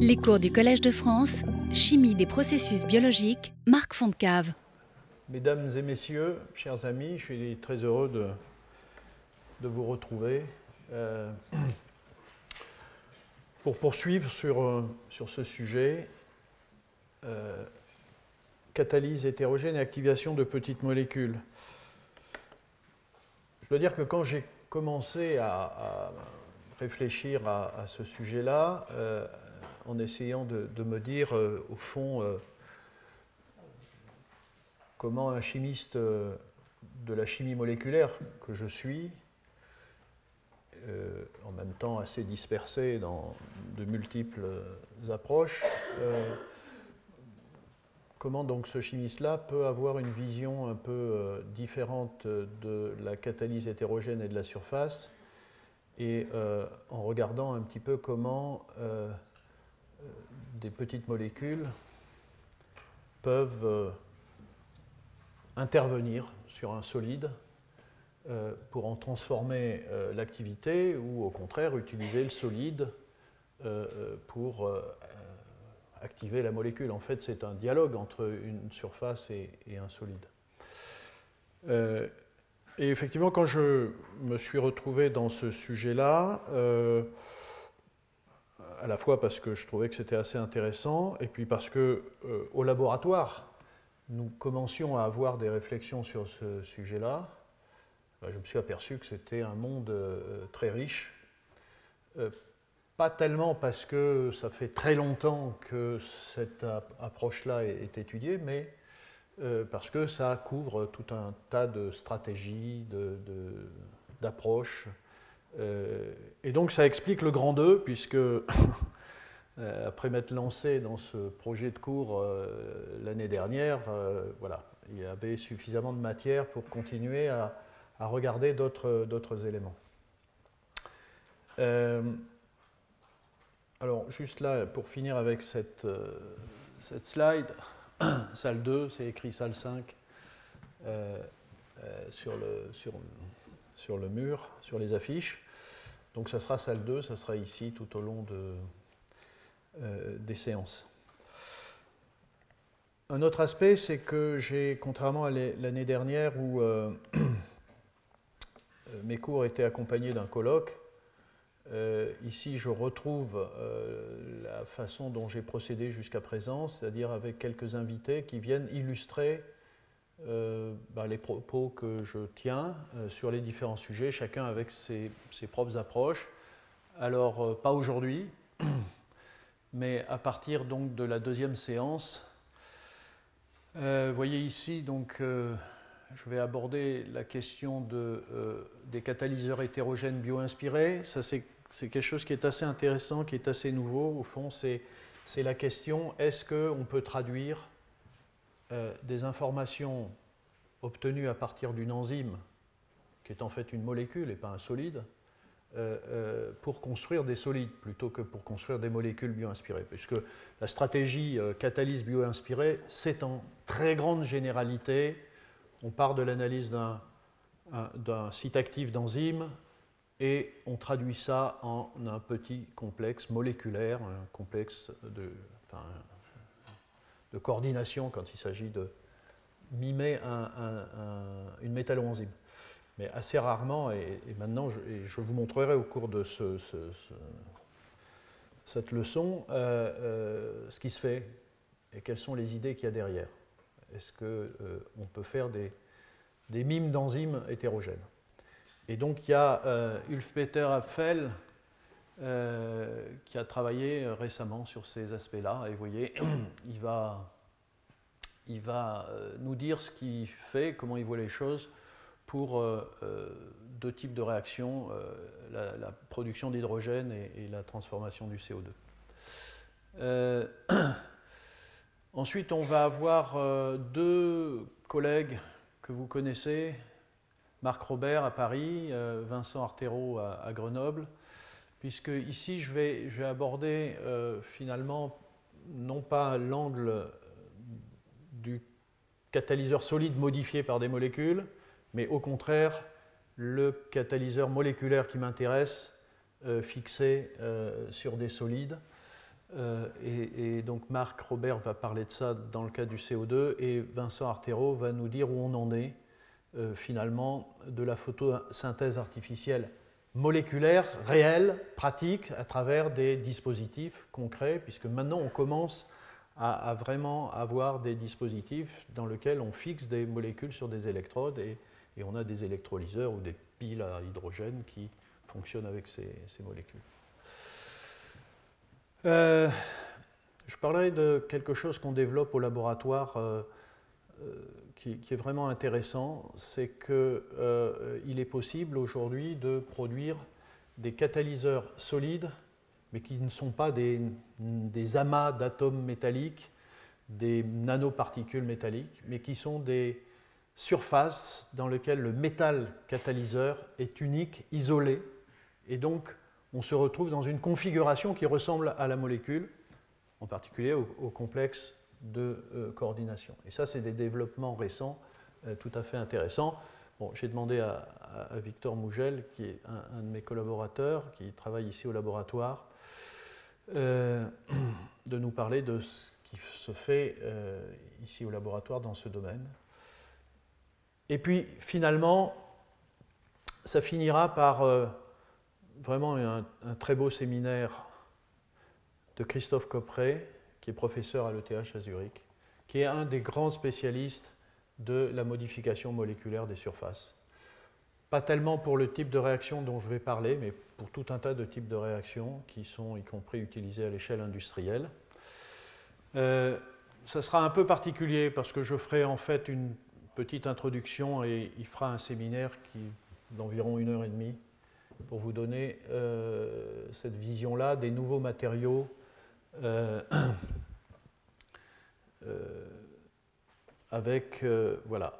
Les cours du Collège de France, Chimie des processus biologiques, Marc Fontcave. Mesdames et messieurs, chers amis, je suis très heureux de, vous retrouver euh, pour poursuivre sur, euh, ce sujet euh, catalyse hétérogène et activation de petites molécules. Je dois dire que quand j'ai commencé à, réfléchir à, ce sujet-là, en essayant de, me dire, au fond, comment un chimiste de la chimie moléculaire que je suis euh, en même temps assez dispersé dans de multiples approches. Euh, comment donc ce chimiste-là peut avoir une vision un peu euh, différente de la catalyse hétérogène et de la surface, et en regardant un petit peu comment des petites molécules peuvent intervenir sur un solide euh, pour en transformer euh, l'activité ou au contraire utiliser le solide euh, pour activer la molécule. En fait, c'est un dialogue entre une surface et, un solide. et effectivement, quand je me suis retrouvé dans ce sujet-là, à la fois parce que je trouvais que c'était assez intéressant, et puis parce que au laboratoire, nous commencions à avoir des réflexions sur ce sujet-là, bah, je me suis aperçu que c'était un monde euh, très riche. Euh, pas tellement parce que ça fait très longtemps que cette approche-là est, étudiée, mais euh, parce que ça couvre tout un tas de stratégies, d'approches. Et donc ça explique le grand 2, puisque après m'être lancé dans ce projet de cours l'année dernière, voilà, il y avait suffisamment de matière pour continuer à, regarder d'autres éléments. Euh, alors, juste là, pour finir avec cette, euh, slide, salle 2, c'est écrit salle 5 euh, sur, le, sur, sur, le mur, sur les affiches. Donc, ça sera salle 2, ça sera ici tout au long de, des séances. Un autre aspect, c'est que j'ai, contrairement à l'année dernière où euh, mes cours étaient accompagnés d'un colloque. Euh, ici, je retrouve euh, la façon dont j'ai procédé jusqu'à présent, c'est-à-dire avec quelques invités qui viennent illustrer bah, les propos que je tiens sur les différents sujets, chacun avec ses, propres approches. Alors, pas aujourd'hui, mais à partir donc de la deuxième séance, vous voyez ici donc je vais aborder la question de, euh, des catalyseurs hétérogènes bio-inspirés. Ça, c'est, quelque chose qui est assez intéressant, qui est assez nouveau. Au fond, c'est, la question est-ce qu'on peut traduire euh, des informations obtenues à partir d'une enzyme, qui est en fait une molécule et pas un solide, euh, pour construire des solides plutôt que pour construire des molécules bio-inspirées. Puisque la stratégie catalyse bio-inspirée, c'est en très grande généralité on part de l'analyse d'un site actif d'enzyme et on traduit ça en un petit complexe moléculaire, un complexe de, de coordination quand il s'agit de mimer une métalloenzyme. Mais assez rarement, et, maintenant je, vous montrerai au cours de cette leçon euh, euh, ce qui se fait et quelles sont les idées qu'il y a derrière. Est-ce qu'on euh, peut faire des, mimes d'enzymes hétérogènes? Et donc il y a Ulf-Peter Apfel euh, qui a travaillé récemment sur ces aspects-là. Et vous voyez, il va, il va nous dire ce qu'il fait, comment il voit les choses pour deux types de réactions, la, production d'hydrogène et, la transformation du CO2. Ensuite, on va avoir euh, deux collègues que vous connaissez, Marc Robert à Paris, euh, Vincent Artero à, Grenoble, puisque ici je vais, aborder euh, finalement non pas l'angle du catalyseur solide modifié par des molécules, mais au contraire le catalyseur moléculaire qui m'intéresse fixé sur des solides. et, donc Marc Robert va parler de ça dans le cas du CO2 et Vincent Artero va nous dire où on en est finalement de la photosynthèse artificielle moléculaire, réelle, pratique, à travers des dispositifs concrets, puisque maintenant on commence à, vraiment avoir des dispositifs dans lesquels on fixe des molécules sur des électrodes et, on a des électrolyseurs ou des piles à hydrogène qui fonctionnent avec ces, molécules. Euh, je parlerai de quelque chose qu'on développe au laboratoire euh, euh, qui, est vraiment intéressant, c'est qu'il est possible aujourd'hui de produire des catalyseurs solides mais qui ne sont pas des, amas d'atomes métalliques, des nanoparticules métalliques, mais qui sont des surfaces dans lesquelles le métal catalyseur est unique, isolé, et donc on se retrouve dans une configuration qui ressemble à la molécule, en particulier au, complexe de euh, coordination. Et ça, c'est des développements récents euh, tout à fait intéressants. J'ai demandé à, Victor Mougel, qui est un, de mes collaborateurs, qui travaille ici au laboratoire, euh, de nous parler de ce qui se fait ici au laboratoire dans ce domaine. Et puis finalement, ça finira par vraiment un, très beau séminaire de Christophe Copperet, qui est professeur à l'ETH à Zurich, qui est un des grands spécialistes de la modification moléculaire des surfaces. Pas tellement pour le type de réaction dont je vais parler, mais pour tout un tas de types de réactions qui sont y compris utilisées à l'échelle industrielle. Euh, ça sera un peu particulier parce que je ferai en fait une petite introduction et il fera un séminaire qui d'environ une heure et demie pour vous donner euh, cette vision-là des nouveaux matériaux euh, avec voilà,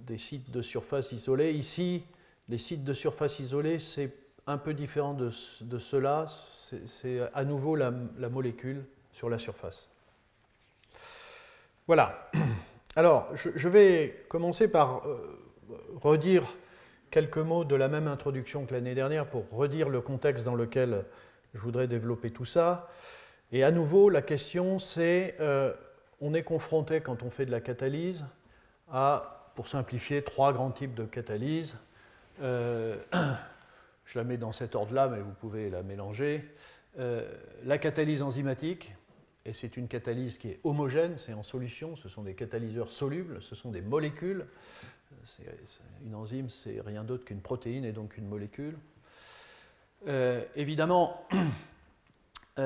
des sites de surface isolés. Ici, les sites de surface isolés, c'est un peu différent de, cela. C'est à nouveau la, molécule sur la surface. Voilà. Alors, je, vais commencer par euh, redire quelques mots de la même introduction que l'année dernière pour redire le contexte dans lequel je voudrais développer tout ça. Et à nouveau, la question, c'est, euh, on est confronté quand on fait de la catalyse à pour simplifier, trois grands types de catalyse. Euh, je la mets dans cet ordre-là, mais vous pouvez la mélanger. Euh, la catalyse enzymatique, et c'est une catalyse qui est homogène, c'est en solution, ce sont des catalyseurs solubles, ce sont des molécules. une enzyme, c'est rien d'autre qu'une protéine et donc une molécule. Évidemment,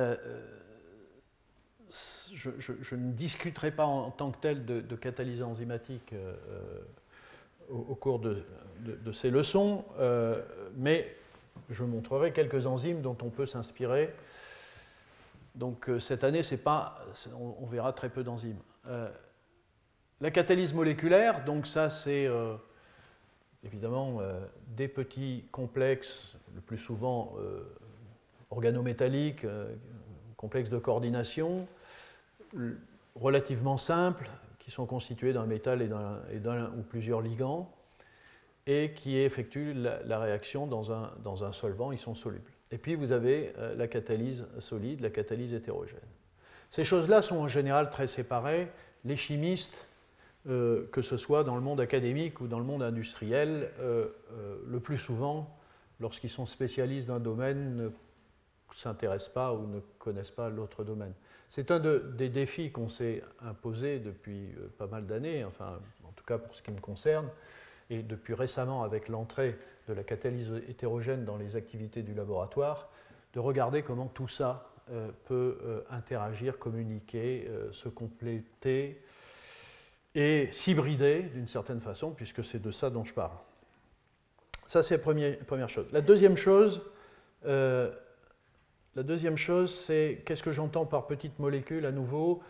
je, ne discuterai pas en, tant que tel de, de catalyse enzymatique euh, euh, au, cours de, ces leçons, euh, mais je montrerai quelques enzymes dont on peut s'inspirer. Donc cette année, c'est pas, on, verra très peu d'enzymes. la catalyse moléculaire, donc ça c'est évidemment des petits complexes, le plus souvent organométalliques, complexes de coordination, relativement simples, qui sont constitués d'un métal et d'un ou plusieurs ligands, et qui effectuent la, réaction dans un, dans un, solvant, ils sont solubles. Et puis vous avez euh, la catalyse solide, la catalyse hétérogène. Ces choses-là sont en général très séparées. Les chimistes, euh, que ce soit dans le monde académique ou dans le monde industriel, euh, le plus souvent, lorsqu'ils sont spécialistes d'un domaine, ne s'intéressent pas ou ne connaissent pas l'autre domaine. C'est un des défis qu'on s'est imposé depuis euh, pas mal d'années, enfin en tout cas pour ce qui me concerne, et depuis récemment avec l'entrée de la catalyse hétérogène dans les activités du laboratoire, de regarder comment tout ça euh, peut euh, interagir, communiquer, se compléter et s'hybrider d'une certaine façon, puisque c'est de ça dont je parle. Ça, c'est la première chose. La deuxième chose, la deuxième chose, c'est qu'est-ce que j'entends par petite molécule à nouveau?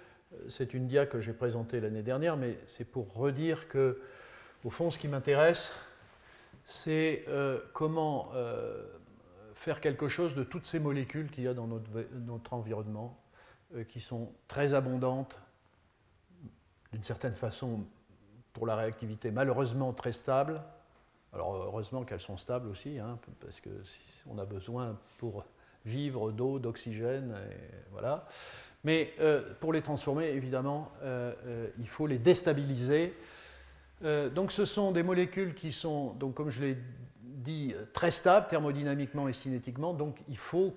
C'est une dia que j'ai présentée l'année dernière, mais c'est pour redire que, au fond, ce qui m'intéresse, c'est euh, comment euh, faire quelque chose de toutes ces molécules qu'il y a dans notre, environnement, euh, qui sont très abondantes, d'une certaine façon, pour la réactivité, malheureusement très stables. Alors heureusement qu'elles sont stables aussi, hein, parce que on a besoin pour vivre d'eau, d'oxygène, voilà. Mais pour les transformer, évidemment, il faut les déstabiliser. donc ce sont des molécules qui sont, donc, comme je l'ai dit, très stables thermodynamiquement et cinétiquement. Donc il faut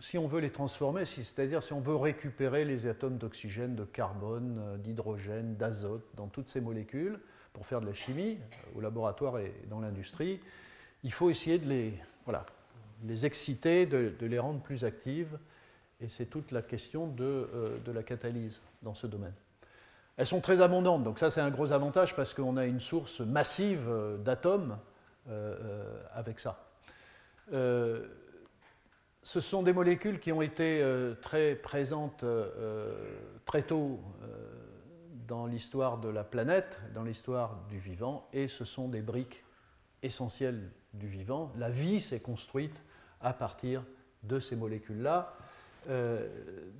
si on veut les transformer, c'est-à-dire si on veut récupérer les atomes d'oxygène, de carbone, euh, d'hydrogène, d'azote dans toutes ces molécules pour faire de la chimie euh, au laboratoire et dans l'industrie, il faut essayer de les, voilà, les exciter, de, les rendre plus actives. Et c'est toute la question de, euh, de, la catalyse dans ce domaine. Elles sont très abondantes, donc ça c'est un gros avantage parce qu'on a une source massive d'atomes avec ça ce sont des molécules qui ont été euh, très présentes euh, très tôt euh, dans l'histoire de la planète, dans l'histoire du vivant, et ce sont des briques essentielles du vivant. La vie s'est construite à partir de ces molécules-là.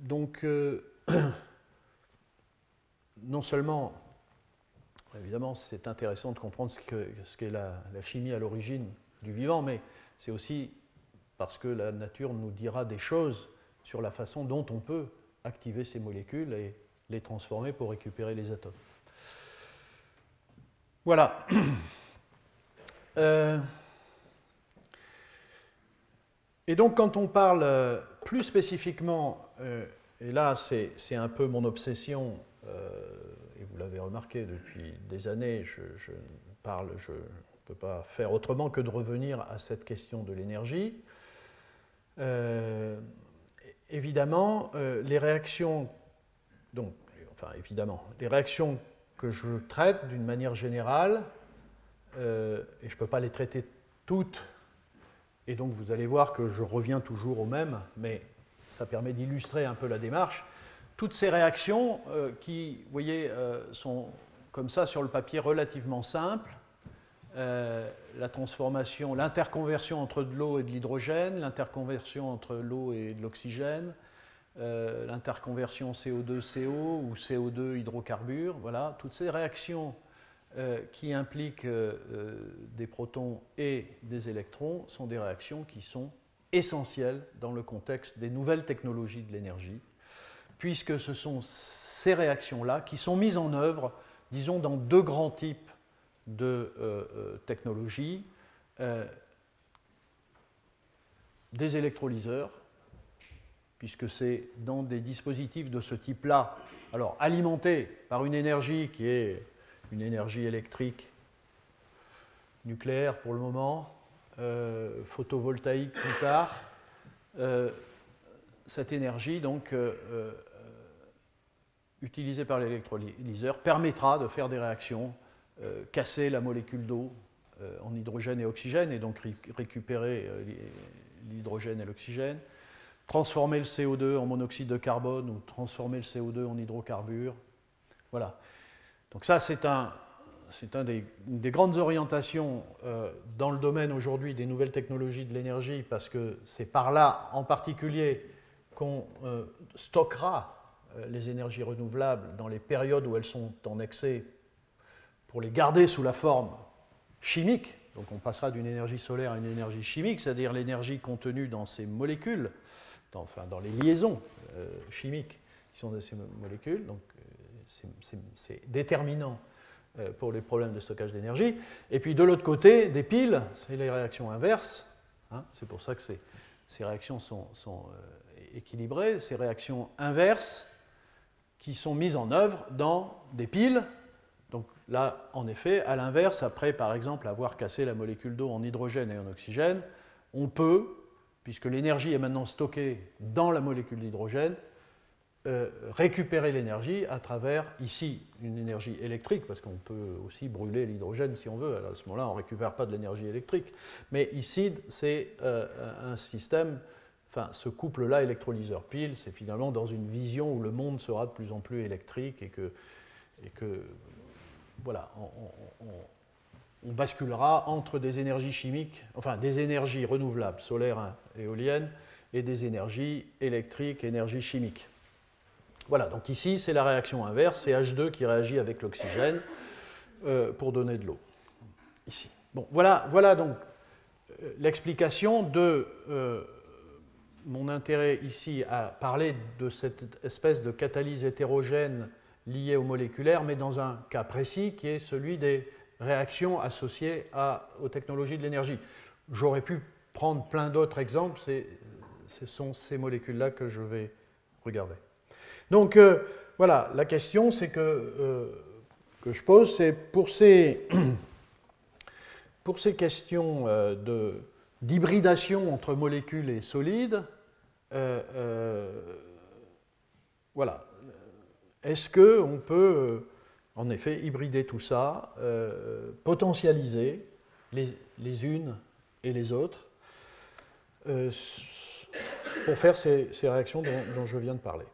donc, non seulement, évidemment, c'est intéressant de comprendre ce qu'est la, la chimie à l'origine du vivant, mais c'est aussi parce que la nature nous dira des choses sur la façon dont on peut activer ces molécules et les transformer pour récupérer les atomes. Voilà. Euh, et donc quand on parle euh, plus spécifiquement, euh, et là c'est un peu mon obsession, et vous l'avez remarqué depuis des années, je, parle, je ne peux pas faire autrement que de revenir à cette question de l'énergie. Euh, évidemment, euh, les réactions, donc, enfin évidemment, les réactions que je traite d'une manière générale, euh, et je ne peux pas les traiter toutes, et donc vous allez voir que je reviens toujours au même, mais ça permet d'illustrer un peu la démarche. Toutes ces réactions qui, vous voyez, sont comme ça sur le papier relativement simples, euh, la transformation, l'interconversion entre de l'eau et de l'hydrogène, l'interconversion entre l'eau et de l'oxygène, euh, l'interconversion CO2-CO ou CO2 hydrocarbures, voilà, toutes ces réactions euh, qui impliquent des protons et des électrons sont des réactions qui sont essentielles dans le contexte des nouvelles technologies de l'énergie, puisque ce sont ces réactions-là qui sont mises en œuvre, disons, dans deux grands types de euh, euh, technologie, euh, des électrolyseurs, puisque c'est dans des dispositifs de ce type-là, alors alimentés par une énergie qui est une énergie électrique nucléaire pour le moment, photovoltaïque plus tard, cette énergie donc utilisée par l'électrolyseur permettra de faire des réactions euh, casser la molécule d'eau euh, en hydrogène et oxygène et donc récupérer euh, l'hydrogène et l'oxygène, transformer le CO2 en monoxyde de carbone ou transformer le CO2 en hydrocarbure. Voilà. Donc ça, c'est un, un des, une des grandes orientations dans le domaine aujourd'hui des nouvelles technologies de l'énergie, parce que c'est par là en particulier qu'on stockera les énergies renouvelables dans les périodes où elles sont en excès pour les garder sous la forme chimique, donc on passera d'une énergie solaire à une énergie chimique, c'est-à-dire l'énergie contenue dans ces molécules, dans, enfin dans les liaisons euh, chimiques qui sont de ces molécules, euh, c'est déterminant euh, pour les problèmes de stockage d'énergie. Et puis de l'autre côté, des piles, c'est les réactions inverses, hein, c'est pour ça que ces réactions sont, sont équilibrées, ces réactions inverses qui sont mises en œuvre dans des piles. Donc là, en effet, à l'inverse, après par exemple avoir cassé la molécule d'eau en hydrogène et en oxygène, on peut, puisque l'énergie est maintenant stockée dans la molécule d'hydrogène, euh, récupérer l'énergie à travers, ici, une énergie électrique, parce qu'on peut aussi brûler l'hydrogène si on veut, à ce moment-là, on ne récupère pas de l'énergie électrique. Mais ici, c'est euh, un système, enfin, ce couple-là, électrolyseur-pile, c'est finalement dans une vision où le monde sera de plus en plus électrique et que, et que voilà, on, basculera entre des énergies chimiques, enfin des énergies renouvelables, solaires éoliennes, et des énergies électriques, énergies chimiques. Voilà, donc ici c'est la réaction inverse, c'est H2 qui réagit avec l'oxygène euh, pour donner de l'eau. Ici. Bon, voilà, donc euh, l'explication de, euh, mon intérêt ici à parler de cette espèce de catalyse hétérogène liée au moléculaire, mais dans un cas précis qui est celui des réactions associées aux technologies de l'énergie. J'aurais pu prendre plein d'autres exemples, ce sont ces molécules-là que je vais regarder. Donc euh, voilà, la question euh, que je pose, c'est pour ces, pour ces questions euh, d'hybridation entre molécules et solides, voilà. Est-ce qu'on peut, en effet, hybrider tout ça, potentialiser les, unes et les autres pour faire ces, réactions dont, je viens de parler?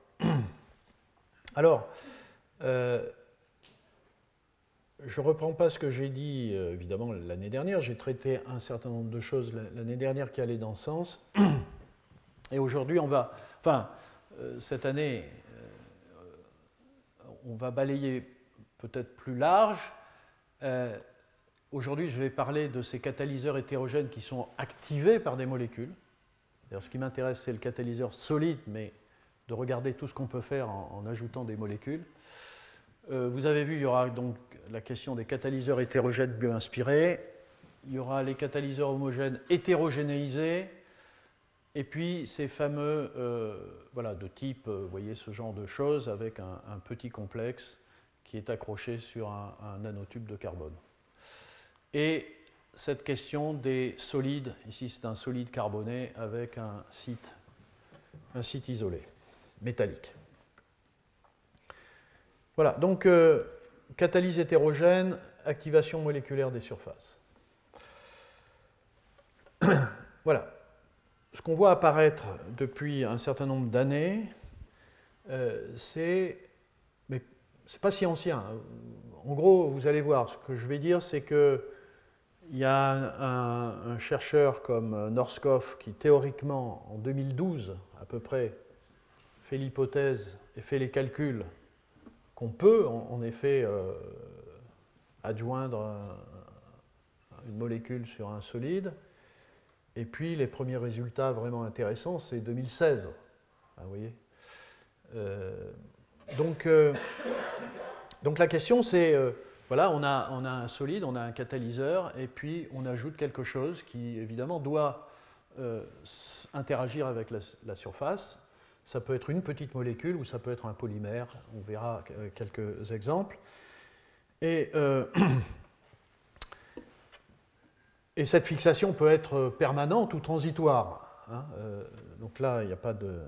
Alors, je ne reprends pas ce que j'ai dit, euh, évidemment, l'année dernière. J'ai traité un certain nombre de choses l'année dernière qui allaient dans ce sens. Et aujourd'hui, on va. Enfin, euh, cette année, euh, on va balayer peut-être plus large. aujourd'hui, je vais parler de ces catalyseurs hétérogènes qui sont activés par des molécules. ce qui m'intéresse, c'est le catalyseur solide, mais de regarder tout ce qu'on peut faire en ajoutant des molécules. Euh, vous avez vu, il y aura donc la question des catalyseurs hétérogènes bio-inspirés, il y aura les catalyseurs homogènes hétérogénéisés, et puis ces fameux, euh, voilà, de type, euh, vous voyez ce genre de choses, avec un, petit complexe qui est accroché sur un, nanotube de carbone. Et cette question des solides, ici c'est un solide carboné avec un site, un site isolé, métallique. Voilà, donc euh, catalyse hétérogène, activation moléculaire des surfaces. voilà. Ce qu'on voit apparaître depuis un certain nombre d'années, euh, c'est. Mais c'est pas si ancien. En gros, vous allez voir, ce que je vais dire, c'est que il y a un, un, chercheur comme Norskov qui, théoriquement, en 2012 à peu près, fait l'hypothèse et fait les calculs qu'on peut en, effet euh, adjoindre une molécule sur un solide. Et puis les premiers résultats vraiment intéressants, c'est 2016. Ah, vous euh, donc, euh, donc la question c'est, voilà, on a, on a un solide, on a un catalyseur, et puis on ajoute quelque chose qui évidemment doit interagir avec la surface. Ça peut être une petite molécule ou ça peut être un polymère. On verra euh, quelques exemples. Et, euh, et cette fixation peut être permanente ou transitoire. Hein. Euh, donc là, il n'y a pas de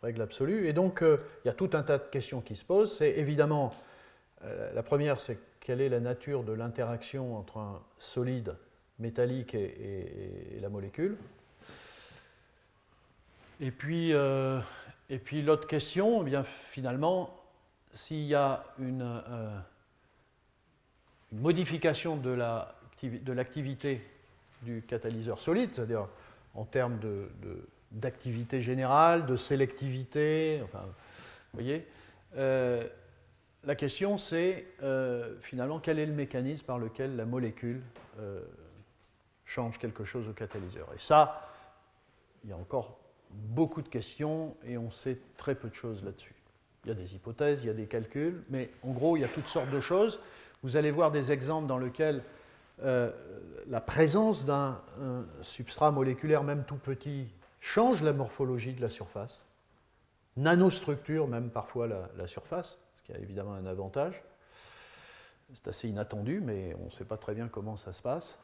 règle absolue. Et donc, il y a tout un tas de questions qui se posent. C'est évidemment, la première, c'est quelle est la nature de l'interaction entre un solide métallique et, la molécule. Et puis, et puis l'autre question, eh bien, finalement, s'il y a une, euh, modification de l'activité du catalyseur solide, c'est-à-dire en termes d'activité générale, de sélectivité, enfin, vous voyez, euh, la question c'est euh, finalement quel est le mécanisme par lequel la molécule change quelque chose au catalyseur? Et ça, il y a encore beaucoup de questions et on sait très peu de choses là-dessus. Il y a des hypothèses, il y a des calculs, mais en gros, il y a toutes sortes de choses. Vous allez voir des exemples dans lesquels euh, la présence d'un substrat moléculaire, même tout petit, change la morphologie de la surface, nanostructure même parfois la, surface, ce qui a évidemment un avantage. C'est assez inattendu, mais on ne sait pas très bien comment ça se passe.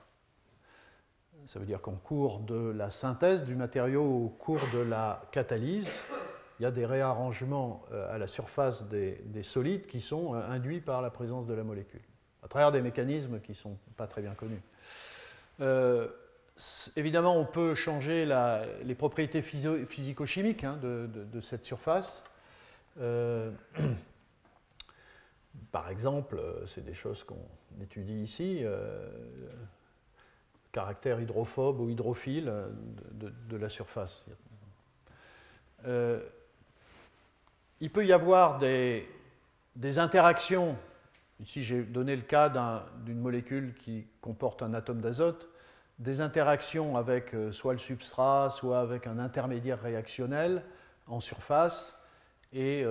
Ça veut dire qu'en cours de la synthèse du matériau, au cours de la catalyse, il y a des réarrangements euh, à la surface des, solides qui sont euh, induits par la présence de la molécule, à travers des mécanismes qui ne sont pas très bien connus. Euh, évidemment, on peut changer les propriétés physico-chimiques hein, de, cette surface. par exemple, c'est des choses qu'on étudie ici caractère hydrophobe ou hydrophile de, la surface. Euh, il peut y avoir des, interactions. Ici, j'ai donné le cas d'une molécule qui comporte un atome d'azote. des interactions avec soit le substrat, soit avec un intermédiaire réactionnel en surface, et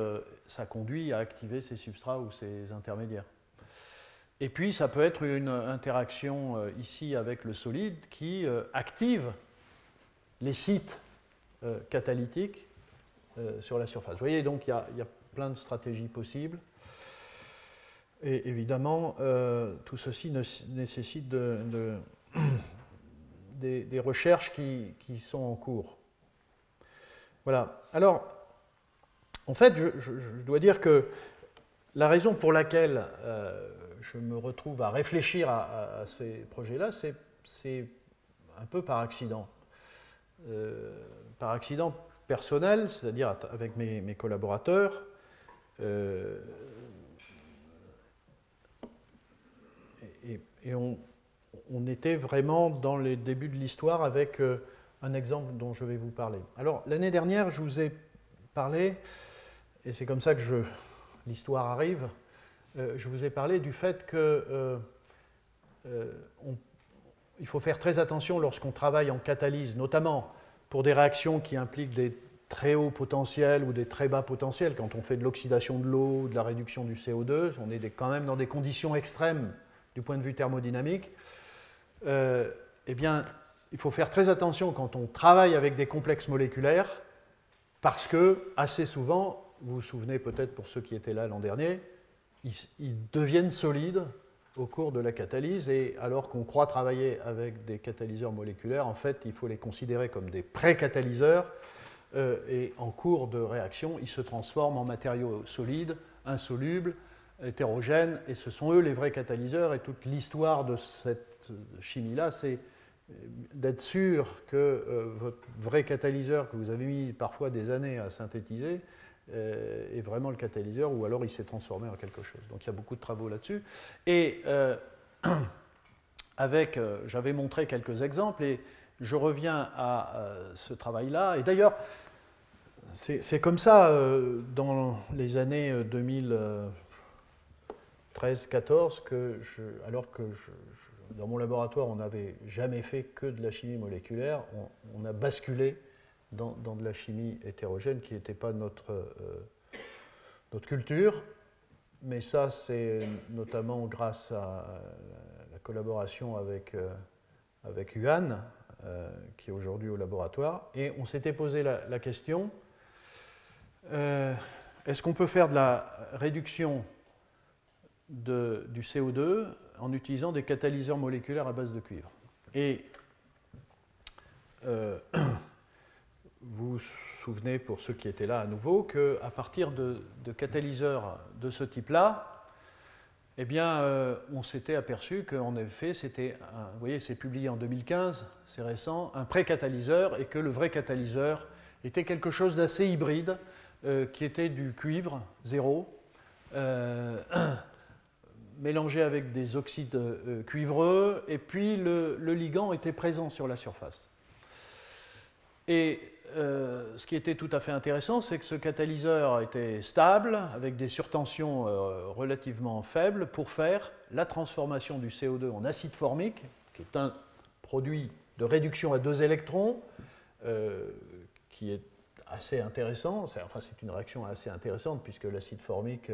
ça conduit à activer ces substrats ou ces intermédiaires. Et puis, ça peut être une interaction euh, ici avec le solide qui euh, active les sites euh, catalytiques sur la surface. Vous voyez, donc, il y, a, plein de stratégies possibles. Et évidemment, tout ceci nécessite de, des, recherches qui, qui, sont en cours. Voilà. Alors, en fait, je, dois dire que la raison pour laquelle je me retrouve à réfléchir à, ces projets-là, c'est un peu par accident. Euh, par accident personnel, c'est-à-dire avec mes, collaborateurs. Euh, et, on, était vraiment dans les débuts de l'histoire avec euh, un exemple dont je vais vous parler. Alors, l'année dernière, je vous ai parlé, et c'est comme ça que l'histoire arrive, euh, je vous ai parlé du fait qu'il euh, euh, faut faire très attention lorsqu'on travaille en catalyse, notamment pour des réactions qui impliquent des très hauts potentiels ou des très bas potentiels. Quand on fait de l'oxydation de l'eau ou de la réduction du CO2, on est quand même dans des conditions extrêmes du point de vue thermodynamique. eh bien, il faut faire très attention quand on travaille avec des complexes moléculaires, parce que assez souvent, vous vous souvenez peut-être pour ceux qui étaient là l'an dernier, ils, deviennent solides au cours de la catalyse, et alors qu'on croit travailler avec des catalyseurs moléculaires, en fait, il faut les considérer comme des pré-catalyseurs, euh, et en cours de réaction, ils se transforment en matériaux solides, insolubles, hétérogènes, et ce sont eux les vrais catalyseurs, et toute l'histoire de cette chimie-là, c'est d'être sûr que euh, votre vrai catalyseur que vous avez mis parfois des années à synthétiser, euh, est vraiment le catalyseur, ou alors il s'est transformé en quelque chose. Donc il y a beaucoup de travaux là-dessus. Et euh, avec, euh, j'avais montré quelques exemples, et je reviens à ce travail-là. Et d'ailleurs, c'est comme ça, dans les années 2013-14, que alors que dans mon laboratoire, on n'avait jamais fait que de la chimie moléculaire, on a basculé dans, de la chimie hétérogène qui n'était pas notre, euh, notre culture. Mais ça, c'est notamment grâce à la collaboration avec, euh, avec Yuan, euh, qui est aujourd'hui au laboratoire. Et on s'était posé la, question, est-ce qu'on peut faire de la réduction de, du CO2 en utilisant des catalyseurs moléculaires à base de cuivre? Et vous souvenez, pour ceux qui étaient là à nouveau, qu'à partir de, catalyseurs de ce type-là, eh bien, euh, on s'était aperçu qu'en effet, c'était, vous voyez, c'est publié en 2015, c'est récent, un pré-catalyseur, et que le vrai catalyseur était quelque chose d'assez hybride, euh, qui était du cuivre zéro, euh, mélangé avec des oxydes cuivreux, et puis le, le ligand était présent sur la surface. Et euh, ce qui était tout à fait intéressant, c'est que ce catalyseur était stable, avec des surtensions euh, relativement faibles, pour faire la transformation du CO2 en acide formique, qui est un produit de réduction à deux électrons, euh, qui est assez intéressant. enfin, c'est une réaction assez intéressante, puisque l'acide formique,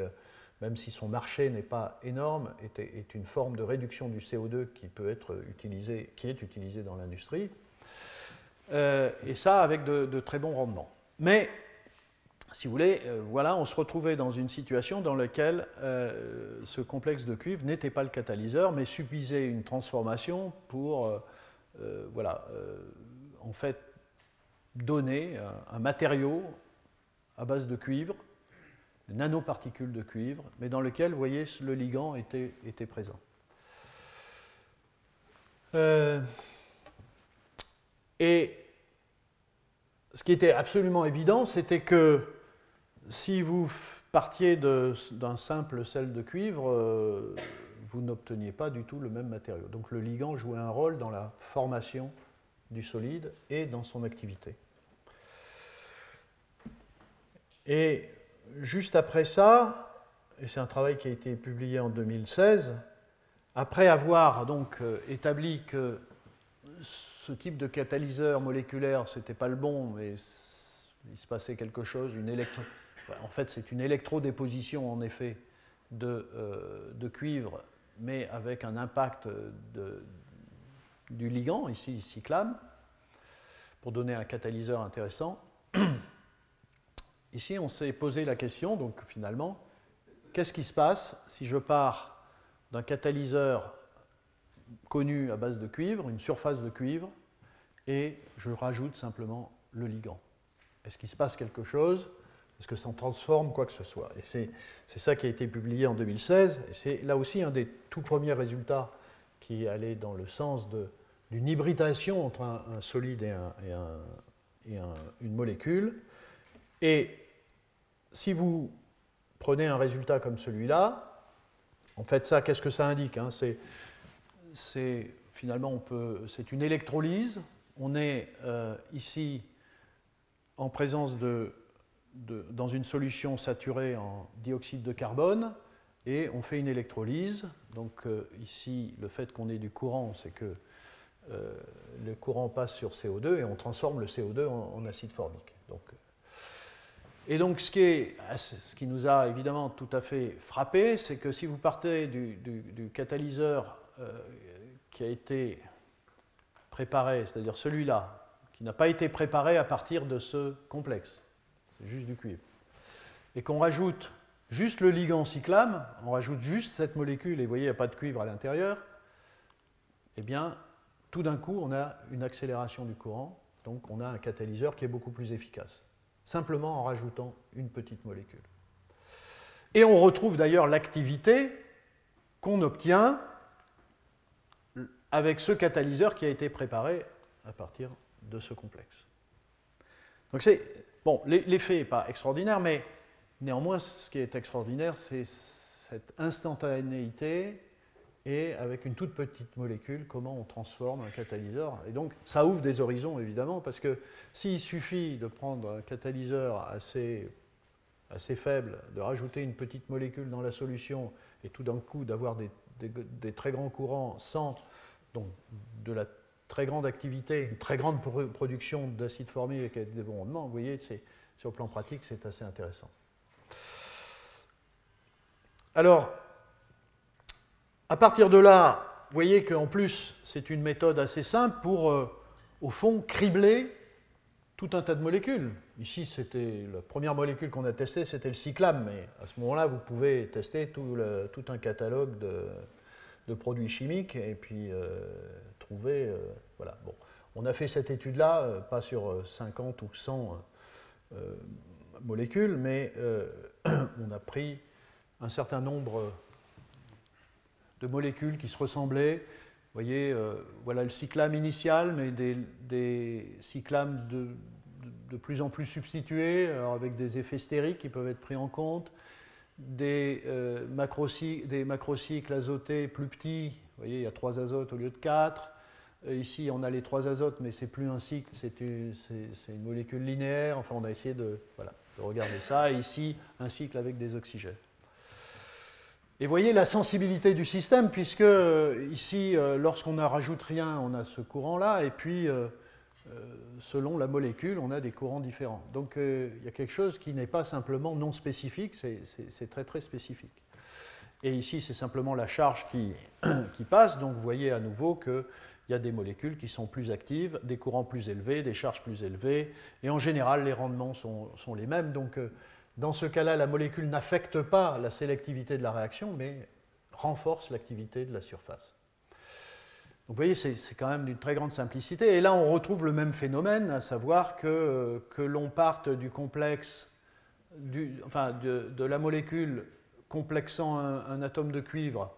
même si son marché n'est pas énorme, est, est, une forme de réduction du CO2 qui peut être utilisée, qui est utilisée dans l'industrie. Euh, et ça avec de, très bons rendements. Mais, si vous voulez, euh, voilà, on se retrouvait dans une situation dans laquelle euh, ce complexe de cuivre n'était pas le catalyseur, mais subissait une transformation pour, voilà, en fait, donner un, matériau à base de cuivre, nanoparticules de cuivre, mais dans lequel, vous voyez, le ligand était, était présent. et ce qui était absolument évident, c'était que si vous partiez d'un simple sel de cuivre, euh, vous n'obteniez pas du tout le même matériau. Donc le ligand jouait un rôle dans la formation du solide et dans son activité. Et juste après ça, et c'est un travail qui a été publié en 2016, après avoir donc euh, établi que ce type de catalyseur moléculaire, ce n'était pas le bon, mais il se passait quelque chose, en fait c'est une électrodéposition en effet de, euh, cuivre, mais avec un impact du ligand, ici cyclame, pour donner un catalyseur intéressant. Ici, on s'est posé la question, donc finalement, qu'est-ce qui se passe si je pars d'un catalyseur connu à base de cuivre, une surface de cuivre, et je rajoute simplement le ligand. Est-ce qu'il se passe quelque chose? Est-ce que ça transforme quoi que ce soit? Et c'est ça qui a été publié en 2016, et c'est là aussi un des tout premiers résultats qui allait dans le sens d'une hybridation entre un, solide et, et une molécule. Et si vous prenez un résultat comme celui-là, en fait, ça, qu'est-ce que ça indique hein? C'est finalement, on peut, c'est une électrolyse. On est euh, ici en présence de, dans une solution saturée en dioxyde de carbone et on fait une électrolyse. Donc euh, ici, le fait qu'on ait du courant, c'est que euh, le courant passe sur CO2 et on transforme le CO2 en, acide formique. Donc et donc, ce qui, nous a évidemment tout à fait frappé, c'est que si vous partez du, catalyseur qui a été préparé, c'est-à-dire celui-là, qui n'a pas été préparé à partir de ce complexe, c'est juste du cuivre, et qu'on rajoute juste le ligand cyclame, on rajoute juste cette molécule, et vous voyez, il n'y a pas de cuivre à l'intérieur, eh bien, tout d'un coup, on a une accélération du courant, donc on a un catalyseur qui est beaucoup plus efficace. Simplement en rajoutant une petite molécule. Et on retrouve d'ailleurs l'activité qu'on obtient avec ce catalyseur qui a été préparé à partir de ce complexe. Donc c'est bon, l'effet n'est pas extraordinaire, mais néanmoins, ce qui est extraordinaire, c'est cette instantanéité et avec une toute petite molécule, comment on transforme un catalyseur. Et donc, ça ouvre des horizons, évidemment, parce que s'il suffit de prendre un catalyseur assez, assez faible, de rajouter une petite molécule dans la solution, et tout d'un coup d'avoir des, des, très grands courants sans donc, de la très grande activité, une très grande production d'acide formique avec des bons rendements, vous voyez, sur le plan pratique, c'est assez intéressant. Alors, à partir de là, vous voyez qu'en plus, c'est une méthode assez simple pour, euh, au fond, cribler tout un tas de molécules. Ici, c'était la première molécule qu'on a testée, c'était le cyclame, mais à ce moment-là, vous pouvez tester tout, un catalogue de, produits chimiques et puis euh, trouver. Euh, voilà. Bon. On a fait cette étude-là, pas sur 50 ou 100 molécules, mais on a pris un certain nombre de molécules qui se ressemblaient. Vous voyez, euh, voilà le cyclame initial, mais des, cyclames de, de, plus en plus substitués, avec des effets stériques qui peuvent être pris en compte, des, euh, macrocycles azotés plus petits, vous voyez, il y a trois azotes au lieu de quatre. Euh, ici, on a les trois azotes, mais c'est plus un cycle, c'est une, une, molécule linéaire. Enfin, on a essayé de, voilà, de regarder ça. Ici, un cycle avec des oxygènes. Et voyez la sensibilité du système, puisque euh, ici, euh, lorsqu'on ne rajoute rien, on a ce courant-là, et puis euh, selon la molécule, on a des courants différents. Donc il y a quelque chose qui n'est pas simplement non spécifique, c'est très très spécifique. Et ici, c'est simplement la charge qui, passe, donc vous voyez à nouveau qu'il y a des molécules qui sont plus actives, des courants plus élevés, des charges plus élevées, et en général, les rendements sont, sont les mêmes. Donc dans ce cas-là, la molécule n'affecte pas la sélectivité de la réaction, mais renforce l'activité de la surface. Donc vous voyez, c'est quand même d'une très grande simplicité. Et là, on retrouve le même phénomène, à savoir que, que l'on parte du complexe, enfin de, la molécule complexant un, atome de cuivre,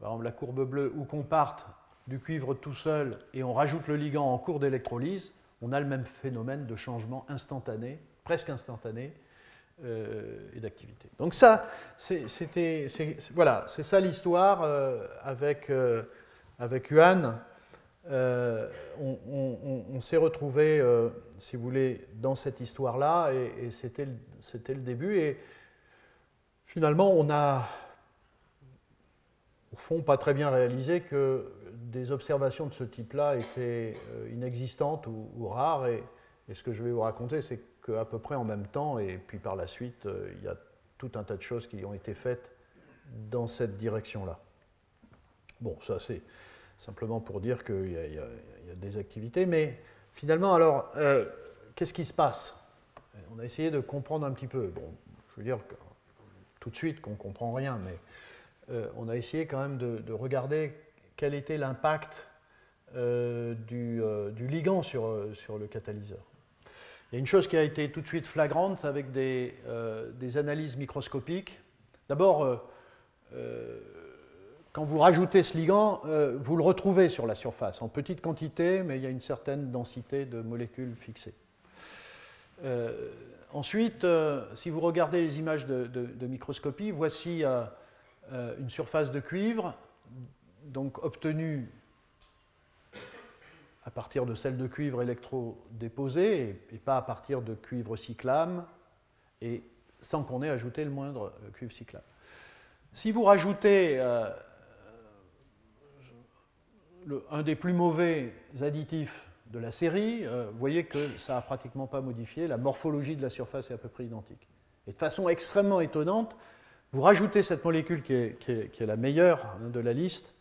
par exemple la courbe bleue, ou qu'on parte du cuivre tout seul et on rajoute le ligand en cours d'électrolyse, on a le même phénomène de changement instantané, presque instantané, euh, et d'activité. Donc ça, c'était, voilà, c'est ça l'histoire euh, avec, euh, avec Yuan. on, s'est retrouvé, si vous voulez, dans cette histoire-là, et, c'était, le début. Et finalement, on a, au fond, pas très bien réalisé que des observations de ce type-là étaient inexistantes ou, rares. Et, et, ce que je vais vous raconter, c'est qu'à peu près en même temps, et puis par la suite, il y a tout un tas de choses qui ont été faites dans cette direction-là. Bon, ça c'est simplement pour dire qu'il y, a des activités, mais finalement, alors, euh, qu'est-ce qui se passe? On a essayé de comprendre un petit peu. Bon, je veux dire tout de suite qu'on ne comprend rien, mais euh, on a essayé quand même de, regarder quel était l'impact euh, du, ligand sur, sur le catalyseur. Il y a une chose qui a été tout de suite flagrante avec des, des analyses microscopiques. D'abord, quand vous rajoutez ce ligand, euh, vous le retrouvez sur la surface, en petite quantité, mais il y a une certaine densité de molécules fixées. Euh, ensuite, euh, si vous regardez les images de, microscopie, voici une surface de cuivre, donc obtenue à partir de celle de cuivre électrodéposée, et, et pas à partir de cuivre cyclame, et sans qu'on ait ajouté le moindre cuivre cyclame. Si vous rajoutez un des plus mauvais additifs de la série, euh, vous voyez que ça n'a pratiquement pas modifié, la morphologie de la surface est à peu près identique. Et de façon extrêmement étonnante, vous rajoutez cette molécule qui est, la meilleure hein, de la liste,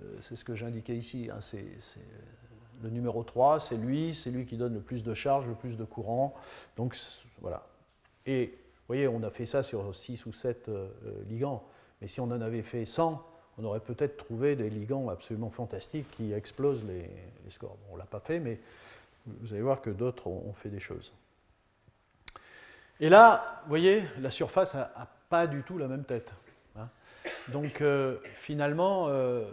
euh, c'est ce que j'indiquais ici, hein, c'est le numéro 3, c'est lui, c'est lui qui donne le plus de charge, le plus de courant. Donc voilà. Et vous voyez, on a fait ça sur 6 ou 7 euh, ligands, mais si on en avait fait 100, on aurait peut-être trouvé des ligands absolument fantastiques qui explosent les, scores. on ne l'a pas fait, mais vous allez voir que d'autres ont, fait des choses. Et là, vous voyez, la surface n'a pas du tout la même tête. Hein. Donc euh, finalement, euh,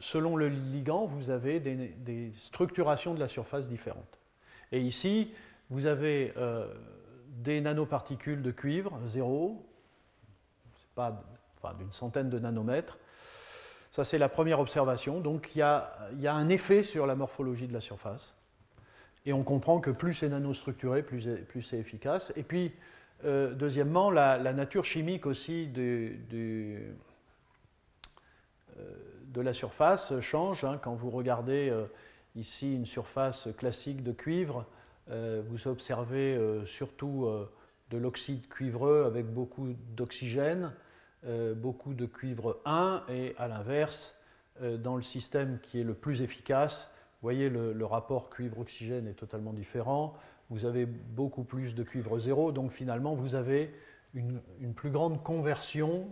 selon le ligand, vous avez des, structurations de la surface différentes. Et ici, vous avez euh, des nanoparticules de cuivre, zéro, pas d'une centaine de nanomètres. Ça, c'est la première observation. Donc, il y, a, un effet sur la morphologie de la surface. Et on comprend que plus c'est nanostructuré, plus, plus c'est efficace. Et puis, euh, deuxièmement, la, nature chimique aussi de, euh, de la surface change. Hein. Quand vous regardez euh, ici une surface classique de cuivre, vous observez surtout de l'oxyde cuivreux avec beaucoup d'oxygène. Euh, beaucoup de cuivre 1 et à l'inverse, euh, dans le système qui est le plus efficace, vous voyez le, rapport cuivre-oxygène est totalement différent. Vous avez beaucoup plus de cuivre 0, donc finalement vous avez une, plus grande conversion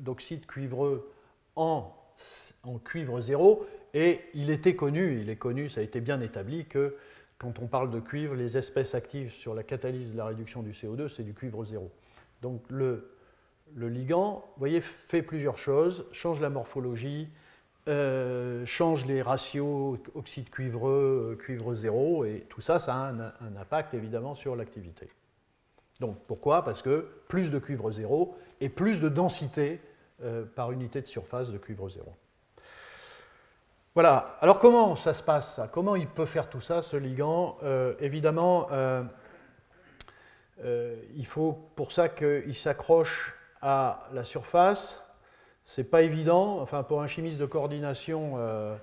d'oxyde cuivreux en, en cuivre 0. Et il était connu, il est connu, ça a été bien établi que quand on parle de cuivre, les espèces actives sur la catalyse de la réduction du CO2, c'est du cuivre 0. Donc le, le ligand, voyez, fait plusieurs choses, change la morphologie, euh, change les ratios oxyde cuivreux, euh, cuivre zéro, et tout ça, ça a un, impact évidemment sur l'activité. Donc pourquoi? Parce que plus de cuivre zéro et plus de densité euh, par unité de surface de cuivre zéro. Voilà, alors comment ça se passe Comment il peut faire tout ça, ce ligand? Évidemment, il faut pour ça qu'il s'accroche à la surface. C'est pas évident. Enfin, pour un chimiste de coordination, euh,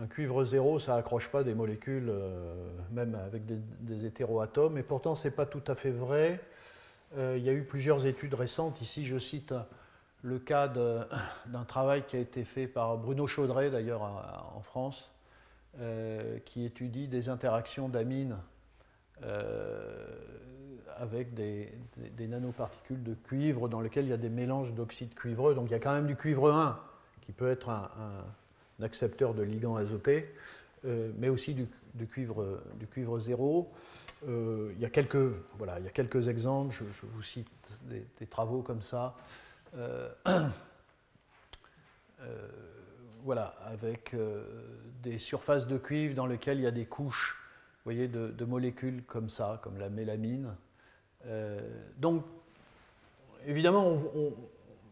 un cuivre zéro, ça accroche pas des molécules, euh, même avec des, hétéroatomes. Et pourtant, c'est pas tout à fait vrai. Euh, il y a eu plusieurs études récentes. Ici, je cite le cas d'un travail qui a été fait par Bruno Chaudret, d'ailleurs en France, qui étudie des interactions d'amines avec des, nanoparticules de cuivre dans lesquelles il y a des mélanges d'oxyde cuivreux. Donc il y a quand même du cuivre 1 qui peut être un, accepteur de ligand azoté, euh, mais aussi du, cuivre, du cuivre 0. Euh, il, y a quelques, voilà, il y a quelques exemples, je, vous cite des, travaux comme ça. Euh, voilà, avec des surfaces de cuivre dans lesquelles il y a des couches voyez, de, molécules comme ça, comme la mélamine, euh, donc, évidemment,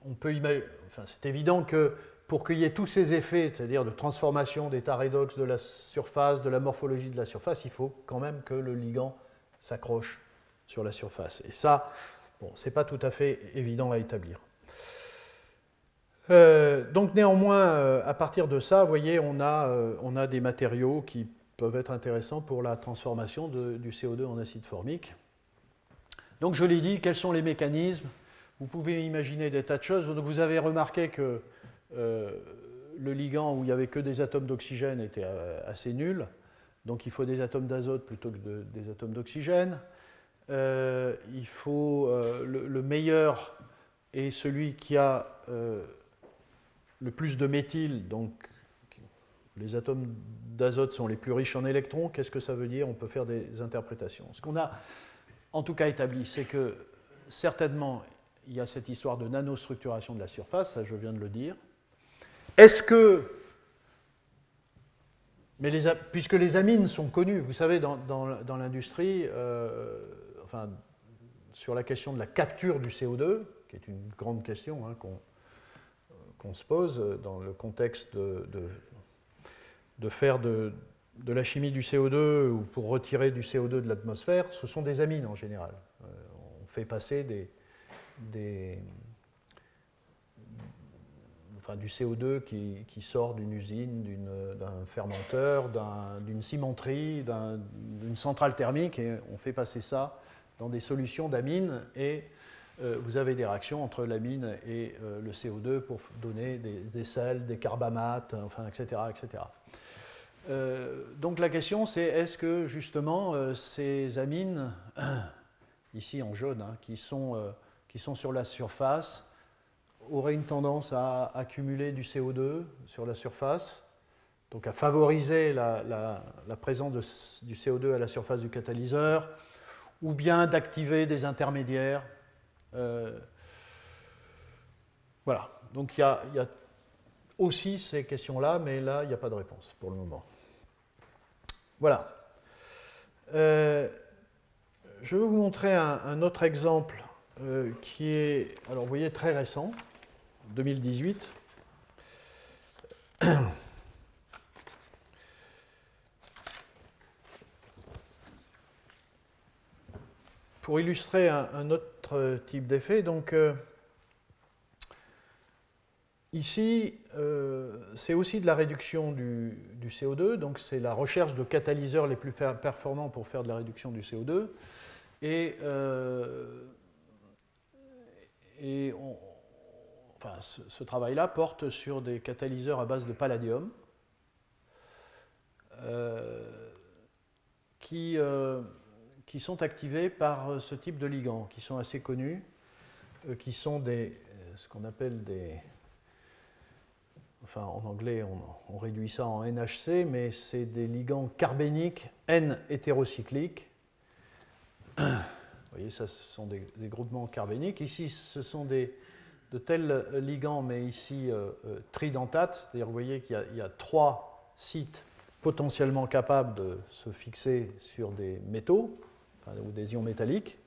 on, peut imaginer, c'est évident que pour qu'il y ait tous ces effets, c'est-à-dire de transformation d'état redox de la surface, de la morphologie de la surface, il faut quand même que le ligand s'accroche sur la surface. Et ça, bon, c'est pas tout à fait évident à établir. donc néanmoins, à partir de ça, voyez, on a, on a des matériaux qui peuvent être intéressants pour la transformation du CO2 en acide formique. Donc je l'ai dit, quels sont les mécanismes? Vous pouvez imaginer des tas de choses. Vous avez remarqué que le ligand où il n'y avait que des atomes d'oxygène était assez nul. Donc il faut des atomes d'azote plutôt que des atomes d'oxygène. Euh, il faut euh, le, meilleur est celui qui a euh, le plus de méthyle, donc les atomes d'azote sont les plus riches en électrons. Qu'est-ce que ça veut dire? On peut faire des interprétations. Ce qu'on a en tout cas établi, c'est que certainement il y a cette histoire de nanostructuration de la surface, ça je viens de le dire. Est-ce que mais puisque les amines sont connues, vous savez, dans, l'industrie, euh, enfin, sur la question de la capture du CO2, qui est une grande question hein, qu'on se pose dans le contexte de, de, faire de, de, la chimie du CO2 ou pour retirer du CO2 de l'atmosphère, ce sont des amines en général. Euh, on fait passer des, des du CO2 qui, sort d'une usine, d'un fermenteur, d'une cimenterie, d'une centrale thermique, et on fait passer ça dans des solutions d'amine, et euh, vous avez des réactions entre l'amine et euh, le CO2 pour donner des, sels, des carbamates, etc. etc. Euh, donc la question c'est est-ce que justement ces amines, ici en jaune, hein, qui, sont, qui sont sur la surface, aurait une tendance à accumuler du CO2 sur la surface, donc à favoriser la, présence du CO2 à la surface du catalyseur, ou bien d'activer des intermédiaires. Euh, voilà, donc il y, a, aussi ces questions-là, mais là, il n'y a pas de réponse pour le moment. Voilà. Euh, je vais vous montrer un, autre exemple euh, qui est, alors voyez, très récent. 2018. Pour illustrer un, autre type d'effet, donc euh, ici, euh, c'est aussi de la réduction du, CO2, donc c'est la recherche de catalyseurs les plus performants pour faire de la réduction du CO2. Et, euh, ce, travail-là porte sur des catalyseurs à base de palladium euh, qui, sont activés par ce type de ligands, qui sont assez connus, qui sont ce qu'on appelle des... Enfin, en anglais, on, réduit ça en NHC, mais c'est des ligands carbéniques N hétérocycliques. Vous voyez, ça, ce sont des, groupements carbéniques. Ici, ce sont de tels ligands, mais ici euh, euh, tridentates, c'est-à-dire vous voyez qu'il y, a trois sites potentiellement capables de se fixer sur des métaux ou des ions métalliques.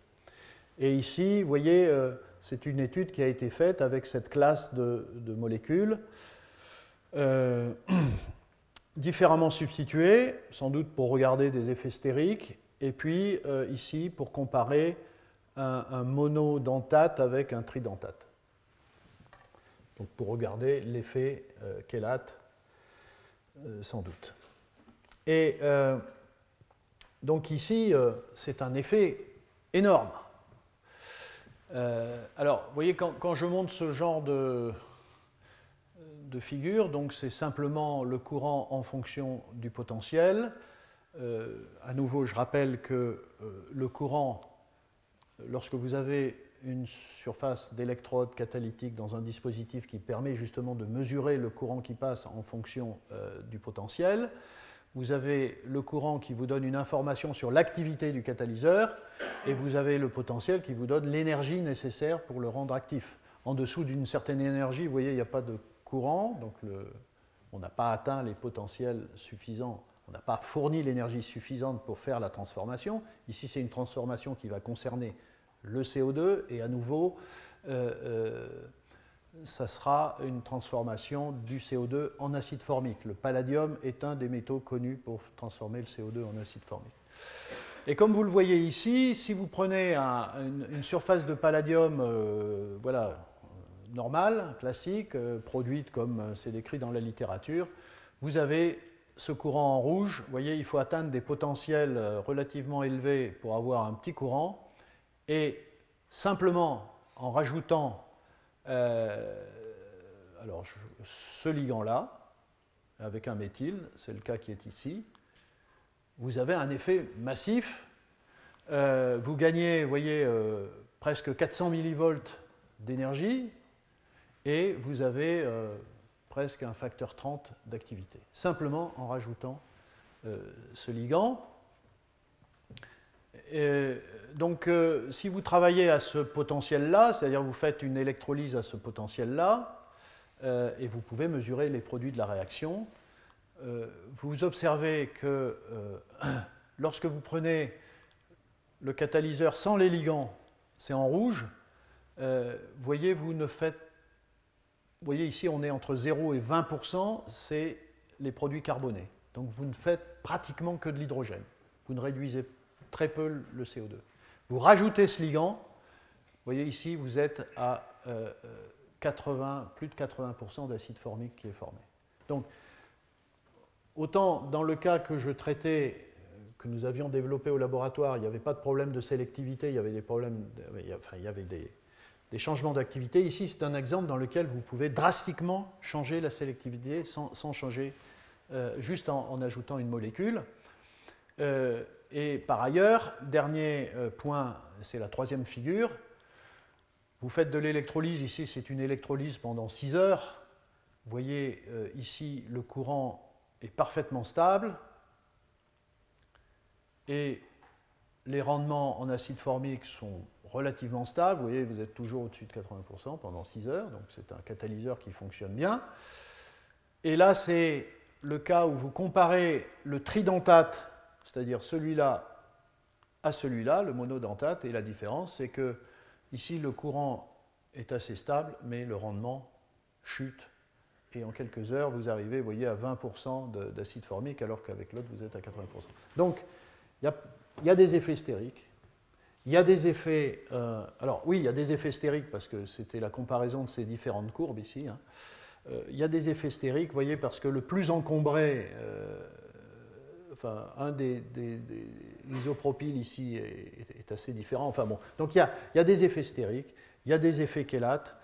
Et ici, vous voyez, euh, c'est une étude qui a été faite avec cette classe de, molécules, différemment substituées, sans doute pour regarder des effets stériques, et puis ici pour comparer un, un monodentate avec un tridentate donc pour regarder l'effet euh, euh, sans doute. Et euh, donc ici, euh, c'est un effet énorme. alors, vous voyez, quand, je montre ce genre de, de figure, donc c'est simplement le courant en fonction du potentiel. à nouveau, je rappelle que le courant, lorsque vous avez une surface d'électrode catalytique dans un dispositif qui permet justement de mesurer le courant qui passe en fonction euh, du potentiel. Vous avez le courant qui vous donne une information sur l'activité du catalyseur et vous avez le potentiel qui vous donne l'énergie nécessaire pour le rendre actif. En dessous d'une certaine énergie, vous voyez, il n'y a pas de courant, donc on n'a pas atteint les potentiels suffisants, on n'a pas fourni l'énergie suffisante pour faire la transformation. Ici, c'est une transformation qui va concerner le CO2 et à nouveau, euh, euh, ça sera une transformation du CO2 en acide formique. Le palladium est un des métaux connus pour transformer le CO2 en acide formique. Et comme vous le voyez ici, si vous prenez une, surface de palladium, euh, voilà, normale, classique, produite comme c'est décrit dans la littérature, vous avez ce courant en rouge. Vous voyez, il faut atteindre des potentiels relativement élevés pour avoir un petit courant. Et simplement en rajoutant alors, ce ligand-là, avec un méthyle, c'est le cas qui est ici, vous avez un effet massif. Euh, vous gagnez, vous voyez, euh, presque 400 millivolts d'énergie et vous avez euh, presque un facteur 30 d'activité, simplement en rajoutant ce ligand. donc, si vous travaillez à ce potentiel-là, c'est-à-dire vous faites une électrolyse à ce potentiel-là, euh, et vous pouvez mesurer les produits de la réaction. Euh, vous observez que euh, lorsque vous prenez le catalyseur sans les ligands, c'est en rouge. voyez, vous ne faites. Vous voyez, ici, on est entre 0 et 20% c'est les produits carbonés. Donc vous ne faites pratiquement que de l'hydrogène. Vous ne réduisez très peu le CO2. Vous rajoutez ce ligand. Vous voyez ici, vous êtes à 80, plus de 80% d'acide formique qui est formé. Donc, autant dans le cas que je traitais, que nous avions développé au laboratoire, il n'y avait pas de problème de sélectivité, il y avait des problèmes, enfin, il y avait des, changements d'activité. Ici, c'est un exemple dans lequel vous pouvez drastiquement changer la sélectivité sans, changer, euh, juste en, ajoutant une molécule. Euh, et par ailleurs, dernier euh, point, c'est la troisième figure, vous faites de l'électrolyse, ici c'est une électrolyse pendant 6 heures. Vous voyez ici le courant est parfaitement stable et les rendements en acide formique sont relativement stables. Vous voyez, vous êtes toujours au-dessus de 80% pendant 6 heures, donc c'est un catalyseur qui fonctionne bien. Et là, c'est le cas où vous comparez le tridentate, c'est-à-dire celui-là, à celui-là, le monodentate, et la différence, c'est que Ici, le courant est assez stable, mais le rendement chute. Et en quelques heures, vous arrivez, vous voyez, à 20% d'acide formique, alors qu'avec l'autre, vous êtes à 80%. Donc, il y, a, des effets stériques. Il y a des effets. Euh, alors, oui, il y a des effets stériques, parce que c'était la comparaison de ces différentes courbes ici. Hein. Euh, il y a des effets stériques, voyez, parce que le plus encombré, euh, enfin, un des, ici est, assez différent. Enfin bon, donc il y, a, des effets stériques, il y a des effets chélates,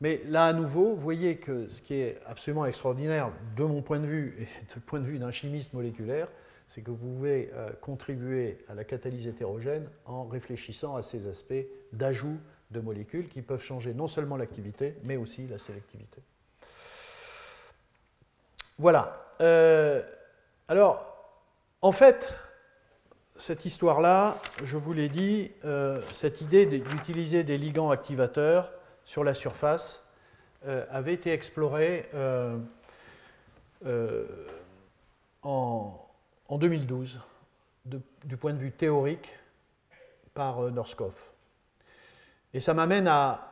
mais là à nouveau, vous voyez que ce qui est absolument extraordinaire de mon point de vue et du point de vue d'un chimiste moléculaire, c'est que vous pouvez euh, contribuer à la catalyse hétérogène en réfléchissant à ces aspects d'ajout de molécules qui peuvent changer non seulement l'activité, mais aussi la sélectivité. Voilà. Euh, alors, en fait, cette histoire-là, je vous l'ai dit, euh, cette idée d'utiliser des ligands activateurs sur la surface avait été explorée euh, en, 2012 du point de vue théorique par Norskov. Et ça m'amène à,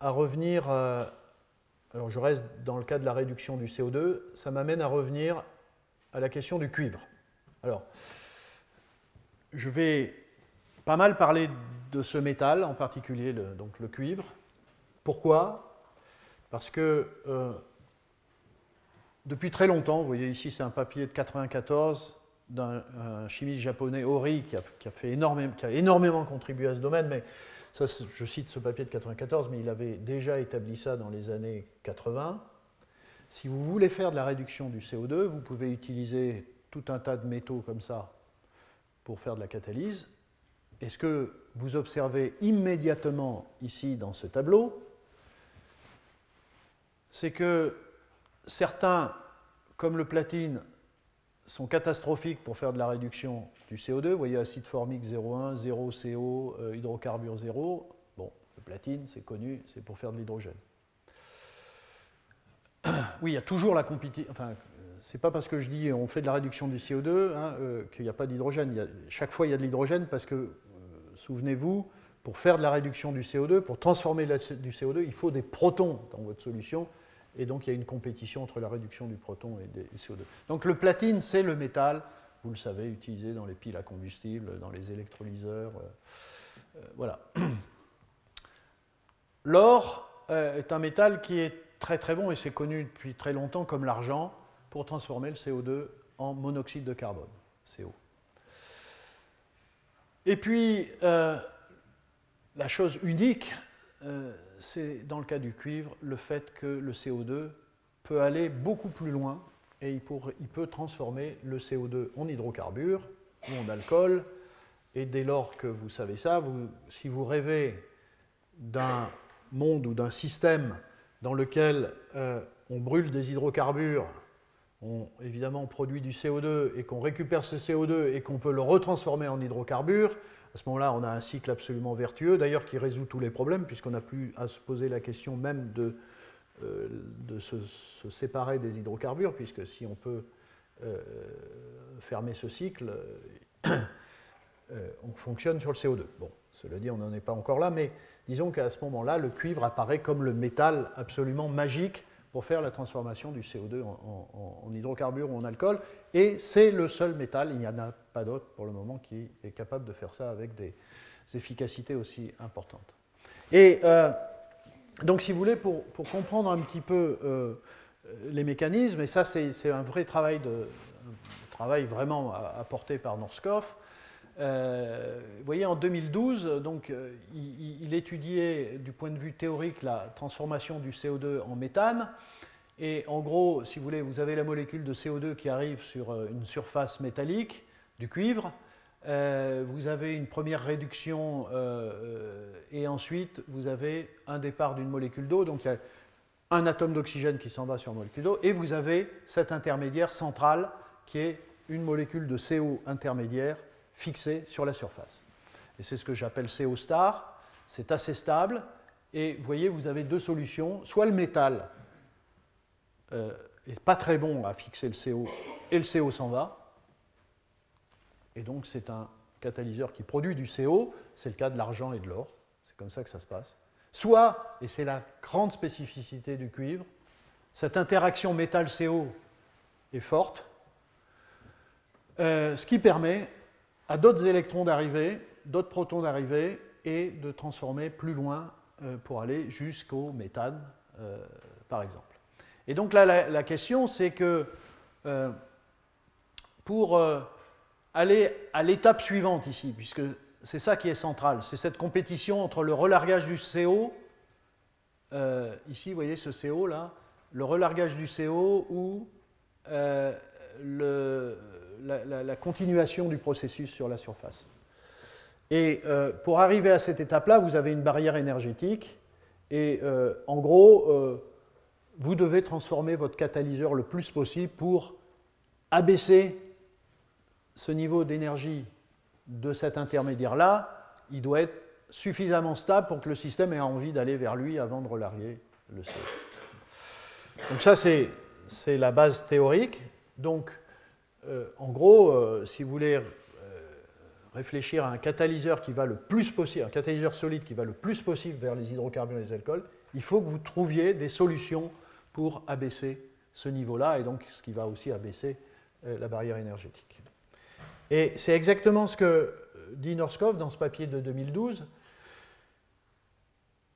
revenir, alors je reste dans le cas de la réduction du CO2, ça m'amène à revenir à la question du cuivre. Alors, je vais pas mal parler de ce métal, en particulier le, donc le cuivre. Pourquoi? Parce que euh, depuis très longtemps, vous voyez ici c'est un papier de 94 d'un chimiste japonais Ori qui a, énormément, contribué à ce domaine, mais je cite ce papier de 94, mais il avait déjà établi ça dans les années 80. Si vous voulez faire de la réduction du CO2, vous pouvez utiliser tout un tas de métaux comme ça pour faire de la catalyse. Et ce que vous observez immédiatement ici dans ce tableau, c'est que certains, comme le platine, sont catastrophiques pour faire de la réduction du CO2. Vous voyez acide formique 0,1, 0 CO, hydrocarbure 0. Bon, le platine, c'est connu, c'est pour faire de l'hydrogène. Oui, il y a toujours la compétition. Enfin, c'est pas parce que je dis on fait de la réduction du CO2 hein, euh, qu'il n'y a pas d'hydrogène. Chaque fois, il y a de l'hydrogène parce que, euh, souvenez-vous, pour faire de la réduction du CO2, pour transformer du CO2, il faut des protons dans votre solution. Et donc, il y a une compétition entre la réduction du proton et du CO2. Donc, le platine, c'est le métal, vous le savez, utilisé dans les piles à combustible, dans les électrolyseurs. Euh, voilà. L'or, est un métal qui est très très bon et c'est connu depuis très longtemps comme l'argent pour transformer le CO2 en monoxyde de carbone, CO. Et puis, euh, la chose unique, euh, c'est dans le cas du cuivre, le fait que le CO2 peut aller beaucoup plus loin et il, peut transformer le CO2 en hydrocarbure ou en alcool. Et dès lors que vous savez ça, si vous rêvez d'un monde ou d'un système dans lequel euh, on brûle des hydrocarbures on évidemment produit du CO2 et qu'on récupère ce CO2 et qu'on peut le retransformer en hydrocarbures, à ce moment-là, on a un cycle absolument vertueux, d'ailleurs qui résout tous les problèmes, puisqu'on n'a plus à se poser la question même de, euh, se, séparer des hydrocarbures, puisque si on peut euh, fermer ce cycle, euh, on fonctionne sur le CO2. Bon, cela dit, on n'en est pas encore là, mais disons qu'à ce moment-là, le cuivre apparaît comme le métal absolument magique pour faire la transformation du CO2 en, hydrocarbures ou en alcool. Et c'est le seul métal, il n'y en a pas d'autre pour le moment, qui est capable de faire ça avec des efficacités aussi importantes. Et euh, donc, si vous voulez, pour, comprendre un petit peu euh, les mécanismes, et ça, c'est un vrai travail, de, travail vraiment apporté par Norskopf, euh, vous voyez, en 2012, donc, euh, il, étudiait du point de vue théorique la transformation du CO2 en méthane. Et en gros, si vous voulez, vous avez la molécule de CO2 qui arrive sur euh, une surface métallique du cuivre. vous avez une première réduction et ensuite vous avez un départ d'une molécule d'eau. Donc il y a un atome d'oxygène qui s'en va sur une molécule d'eau et vous avez cet intermédiaire central qui est une molécule de CO intermédiaire fixé sur la surface. Et c'est ce que j'appelle CO star. C'est assez stable. Et vous voyez, vous avez deux solutions. Soit le métal n'est euh, pas très bon à fixer le CO et le CO s'en va. Et donc c'est un catalyseur qui produit du CO. C'est le cas de l'argent et de l'or. C'est comme ça que ça se passe. Soit, et c'est la grande spécificité du cuivre, cette interaction métal-CO est forte, euh, ce qui permet à d'autres électrons d'arriver, d'autres protons d'arriver, et de transformer plus loin euh, pour aller jusqu'au méthane, euh, par exemple. Et donc là, la, question, c'est que euh, pour aller à l'étape suivante ici, puisque c'est ça qui est central, c'est cette compétition entre le relargage du CO, ici, vous voyez ce CO là, le relargage du CO ou le, la, continuation du processus sur la surface. Et euh, pour arriver à cette étape-là, vous avez une barrière énergétique. Et euh, en gros, euh, vous devez transformer votre catalyseur le plus possible pour abaisser ce niveau d'énergie de cet intermédiaire-là. Il doit être suffisamment stable pour que le système ait envie d'aller vers lui avant de relarguer le CO. Donc ça, c'est la base théorique. Donc, euh, en gros, euh, si vous voulez euh, réfléchir à un catalyseur qui va le plus possible, un catalyseur solide qui va le plus possible vers les hydrocarbures et les alcools, il faut que vous trouviez des solutions pour abaisser ce niveau-là, et donc ce qui va aussi abaisser la barrière énergétique. Et c'est exactement ce que dit Norskov dans ce papier de 2012.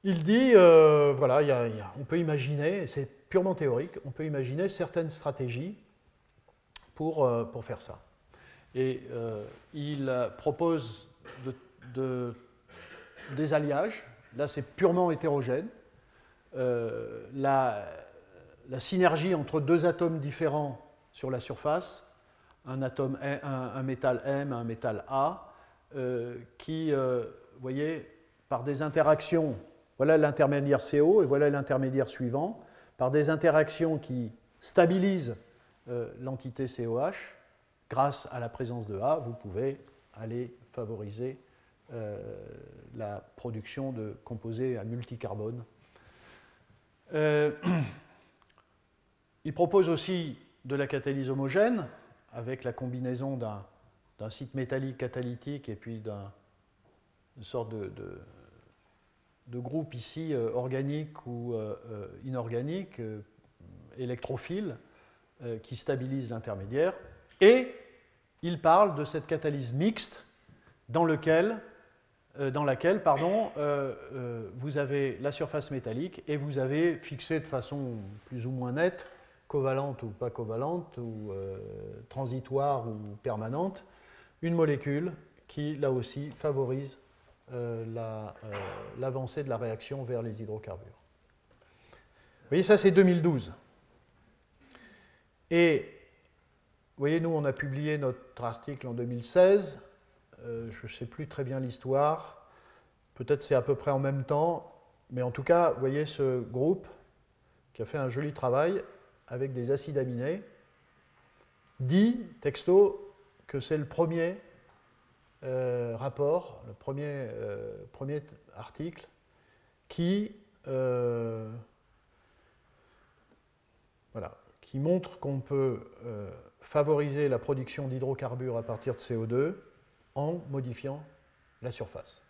Il dit, voilà, on peut imaginer, c'est purement théorique, on peut imaginer certaines stratégies pour, euh, pour faire ça. Et euh, il propose de, des alliages. Là, c'est purement hétérogène. Euh, la, synergie entre deux atomes différents sur la surface, un, métal M, un métal A, qui, vous voyez, par des interactions, voilà l'intermédiaire CO et voilà l'intermédiaire suivant, par des interactions qui stabilisent euh, l'entité COH, grâce à la présence de A, vous pouvez aller favoriser euh, la production de composés à multicarbone. Euh, il propose aussi de la catalyse homogène avec la combinaison d'un site métallique catalytique et puis d'une sorte de, de, groupe ici organique ou inorganique, électrophile, euh, qui stabilise l'intermédiaire. Et il parle de cette catalyse mixte dans lequel dans laquelle pardon, vous avez la surface métallique et vous avez fixé de façon plus ou moins nette, covalente ou pas covalente, ou transitoire ou permanente, une molécule qui, là aussi, favorise l'avancée de la réaction vers les hydrocarbures. Vous voyez, ça c'est 2012. Et vous voyez, nous, on a publié notre article en 2016. Euh, je ne sais plus très bien l'histoire. Peut-être c'est à peu près en même temps. Mais en tout cas, vous voyez ce groupe qui a fait un joli travail avec des acides aminés dit, texto, que c'est le premier euh, rapport, le premier, euh, premier article qui, voilà, qui montre qu'on peut favoriser la production d'hydrocarbures à partir de CO2 en modifiant la surface.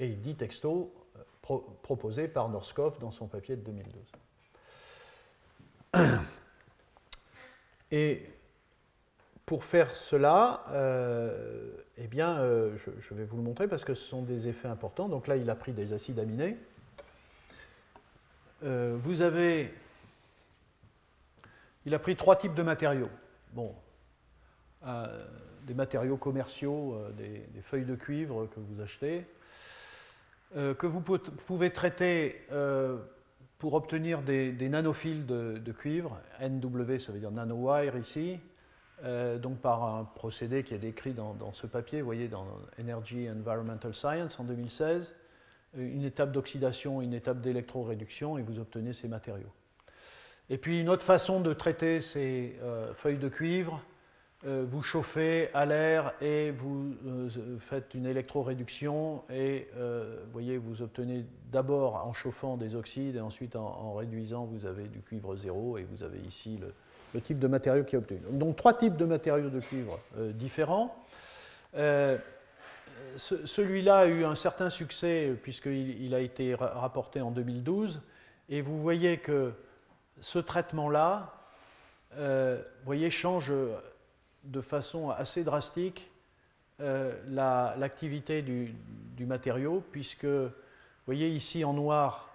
Et il dit texto euh, proposé par Norskov dans son papier de 2012. Et pour faire cela, euh, eh bien, euh, je, vais vous le montrer parce que ce sont des effets importants. Donc là, il a pris des acides aminés. vous avez il a pris trois types de matériaux. Bon, euh, des matériaux commerciaux, euh, des, feuilles de cuivre que vous achetez, euh, que vous pouvez traiter pour obtenir des, nanophiles de, cuivre, NW, ça veut dire nanowire ici, donc par un procédé qui est décrit dans, dans, ce papier, vous voyez, dans Energy Environmental Science en 2016, une étape d'oxydation, une étape d'électroréduction, et vous obtenez ces matériaux. Et puis une autre façon de traiter ces euh, feuilles de cuivre, euh, vous chauffez à l'air et vous euh, faites une électroréduction et voyez, vous obtenez d'abord en chauffant des oxydes et ensuite en, réduisant, vous avez du cuivre zéro et vous avez ici le, type de matériau qui est obtenu. Donc trois types de matériaux de cuivre différents. Celui-là a eu un certain succès puisqu'il il a été rapporté en 2012 et vous voyez que ce traitement-là, euh, voyez, change de façon assez drastique euh, l'activité du, matériau, puisque, vous voyez ici en noir,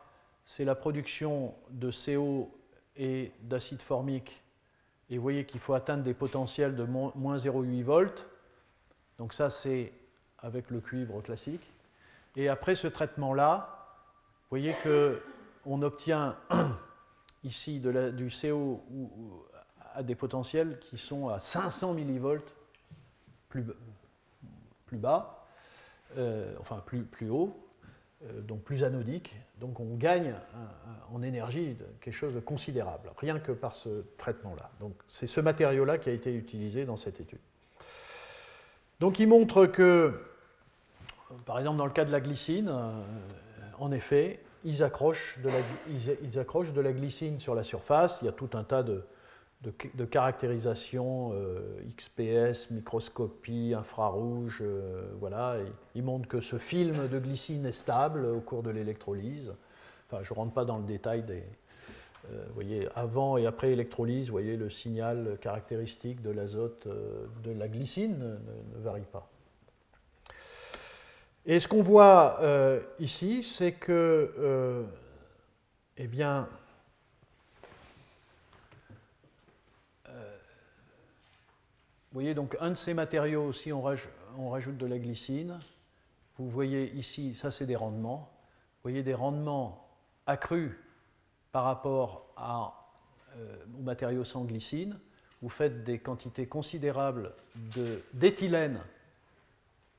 c'est la production de CO et d'acide formique, et vous voyez qu'il faut atteindre des potentiels de moins 0,8 volts. Donc ça, c'est avec le cuivre classique. Et après ce traitement-là, vous voyez qu'on obtient ici du CO à des potentiels qui sont à 500 millivolts plus, plus bas, euh, enfin plus, plus haut, euh, donc plus anodique. Donc on gagne en énergie quelque chose de considérable, rien que par ce traitement-là. Donc c'est ce matériau-là qui a été utilisé dans cette étude. Donc il montre que, par exemple dans le cas de la glycine, euh, en effet, ils accrochent, de la, glycine sur la surface. Il y a tout un tas de, caractérisations euh, XPS, microscopie, infrarouge. Euh, voilà. ils montrent que ce film de glycine est stable au cours de l'électrolyse. Je ne rentre pas dans le détail des. Euh, voyez, avant et après électrolyse, voyez, le signal caractéristique de l'azote de la glycine ne varie pas. Et ce qu'on voit euh, ici, c'est que, euh, eh bien, euh, vous voyez donc un de ces matériaux, si on, rajoute de la glycine, vous voyez ici, ça c'est des rendements, vous voyez des rendements accrus par rapport aux matériaux sans glycine, vous faites des quantités considérables d'éthylène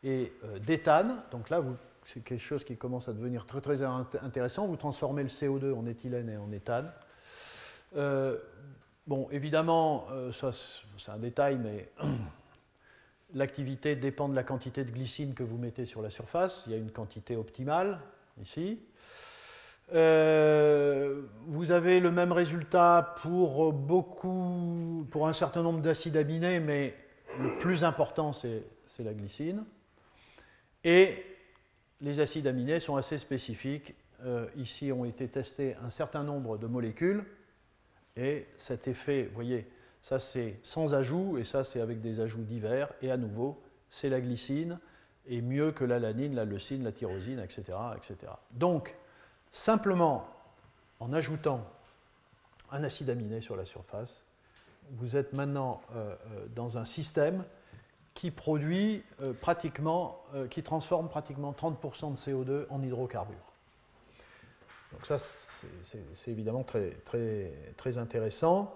et euh, d'éthane. Donc là, c'est quelque chose qui commence à devenir très intéressant. Vous transformez le CO2 en éthylène et en éthane. Euh, bon, évidemment, euh, ça c'est un détail, mais l'activité dépend de la quantité de glycine que vous mettez sur la surface. Il y a une quantité optimale ici. vous avez le même résultat pour beaucoup, pour un certain nombre d'acides aminés, mais le plus important c'est la glycine. Et les acides aminés sont assez spécifiques. Euh, ici ont été testés un certain nombre de molécules. Et cet effet, vous voyez, ça c'est sans ajout et ça c'est avec des ajouts divers. Et à nouveau, c'est la glycine. est mieux que l'alanine, la leucine, la tyrosine, etc., etc. Donc, simplement en ajoutant un acide aminé sur la surface, vous êtes maintenant euh, euh, dans un système qui produit euh, pratiquement, qui transforme pratiquement 30% de CO2 en hydrocarbures. Donc ça, c'est évidemment très, très, intéressant.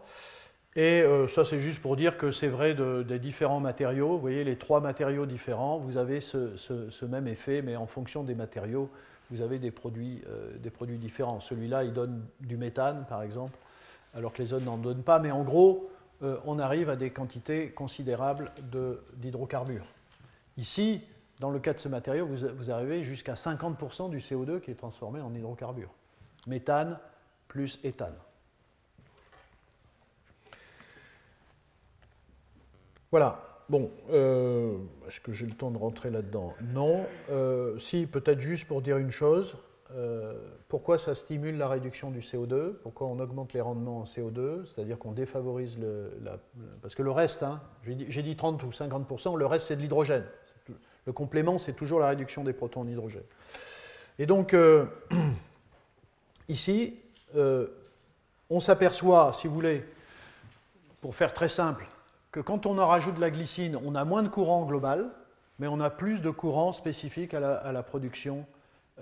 Et ça, c'est juste pour dire que c'est vrai des différents matériaux. Vous voyez, les trois matériaux différents, vous avez ce, ce, même effet, mais en fonction des matériaux, vous avez des produits, des produits différents. Celui-là, il donne du méthane, par exemple, alors que les autres n'en donnent pas. Mais en gros, euh, on arrive à des quantités considérables d'hydrocarbures. Ici, dans le cas de ce matériau, vous, arrivez jusqu'à 50% du CO2 qui est transformé en hydrocarbures. Méthane plus éthane. Voilà. Bon, euh, est-ce que j'ai le temps de rentrer là-dedans? Non. Euh, si, peut-être juste pour dire une chose. Euh, pourquoi ça stimule la réduction du CO2 Pourquoi on augmente les rendements en CO2 C'est-à-dire qu'on défavorise le... parce que le reste, hein, j'ai dit, 30 ou 50%, le reste c'est de l'hydrogène. Le complément c'est toujours la réduction des protons en hydrogène. Et donc, euh, ici, euh, on s'aperçoit, si vous voulez, pour faire très simple, que quand on en rajoute de la glycine, on a moins de courant global, mais on a plus de courant spécifique à la, à la production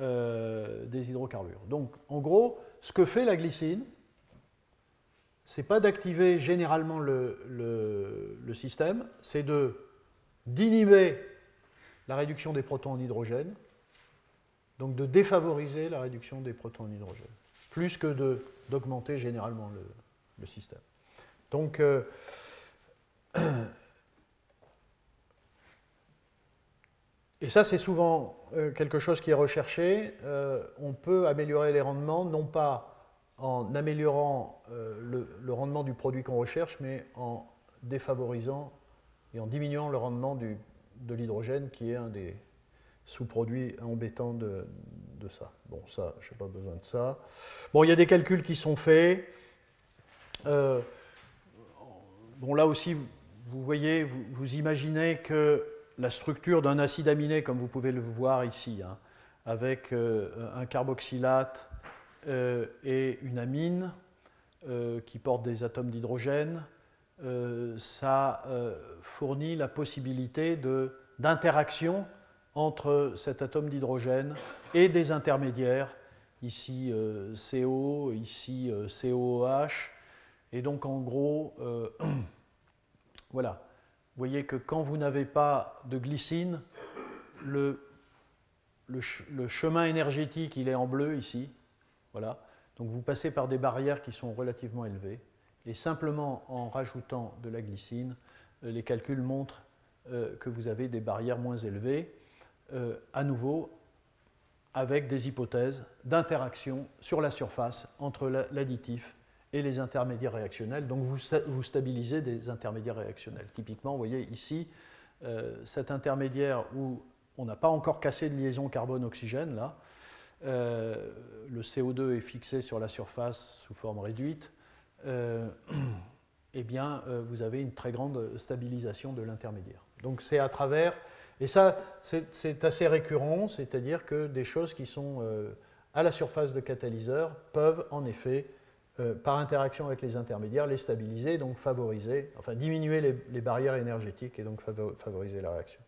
euh, des hydrocarbures. Donc, en gros, ce que fait la glycine, c'est pas d'activer généralement le, système, c'est de d'inhiber la réduction des protons en hydrogène, donc de défavoriser la réduction des protons en hydrogène, plus que d'augmenter généralement le, le, système. Donc, euh, Et ça, c'est souvent euh, quelque chose qui est recherché. Euh, on peut améliorer les rendements, non pas en améliorant euh, le, rendement du produit qu'on recherche, mais en défavorisant et en diminuant le rendement de l'hydrogène, qui est un des sous-produits embêtants de, ça. Bon, ça, je n'ai pas besoin de ça. Bon, il y a des calculs qui sont faits. bon, là aussi, vous voyez, vous imaginez que la structure d'un acide aminé, comme vous pouvez le voir ici, hein, avec euh, un carboxylate euh, et une amine euh, qui portent des atomes d'hydrogène, ça fournit la possibilité d'interaction entre cet atome d'hydrogène et des intermédiaires, ici CO, ici COOH, et donc en gros, voilà, vous voyez que quand vous n'avez pas de glycine, le, chemin énergétique, il est en bleu ici. Voilà. Donc vous passez par des barrières qui sont relativement élevées. Et simplement en rajoutant de la glycine, euh, les calculs montrent euh, que vous avez des barrières moins élevées, euh, à nouveau avec des hypothèses d'interaction sur la surface entre l'additif et les intermédiaires réactionnels. Donc vous, stabilisez des intermédiaires réactionnels. Typiquement, vous voyez ici, euh, cet intermédiaire où on n'a pas encore cassé de liaison carbone-oxygène, là, euh, le CO2 est fixé sur la surface sous forme réduite, euh, eh bien, vous avez une très grande stabilisation de l'intermédiaire. Donc c'est à travers, et ça c'est assez récurrent, c'est-à-dire que des choses qui sont à la surface de catalyseur peuvent en effet euh, par interaction avec les intermédiaires, les stabiliser, donc favoriser, enfin diminuer les, barrières énergétiques et donc favoriser la réaction.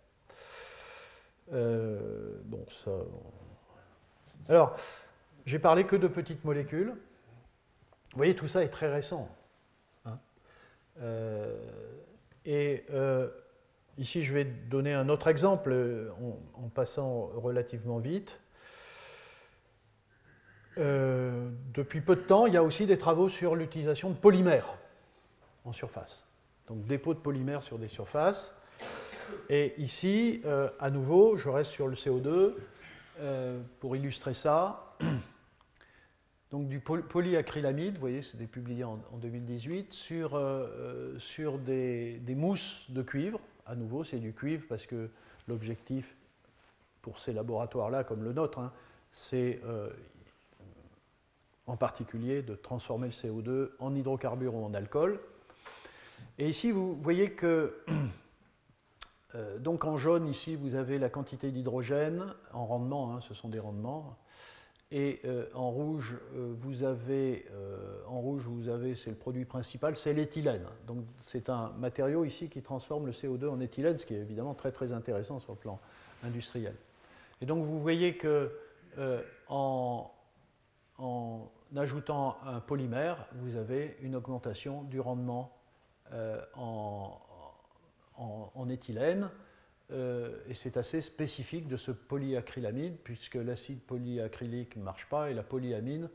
Euh, bon, ça. Alors, j'ai parlé que de petites molécules. Vous voyez, tout ça est très récent. Hein. Euh, et ici, je vais donner un autre exemple en passant relativement vite. Euh, depuis peu de temps, il y a aussi des travaux sur l'utilisation de polymères en surface. Donc dépôt de polymères sur des surfaces. Et ici, euh, à nouveau, je reste sur le CO2 euh, pour illustrer ça. Donc du polyacrylamide, vous voyez, c'était publié en, 2018, sur, sur des, mousses de cuivre. À nouveau, c'est du cuivre parce que l'objectif pour ces laboratoires-là, comme le nôtre, hein, c'est en particulier de transformer le CO2 en hydrocarbures ou en alcool. Et ici, vous voyez que donc en jaune, ici, vous avez la quantité d'hydrogène en rendement, hein, ce sont des rendements. Et en rouge, vous avez, en rouge, vous avez, c'est le produit principal, c'est l'éthylène. Donc c'est un matériau ici qui transforme le CO2 en éthylène, ce qui est évidemment très très intéressant sur le plan industriel. Et donc vous voyez que en, en ajoutant un polymère, vous avez une augmentation du rendement euh, en, éthylène. Euh, et c'est assez spécifique de ce polyacrylamide, puisque l'acide polyacrylique ne marche pas, et la polyamine,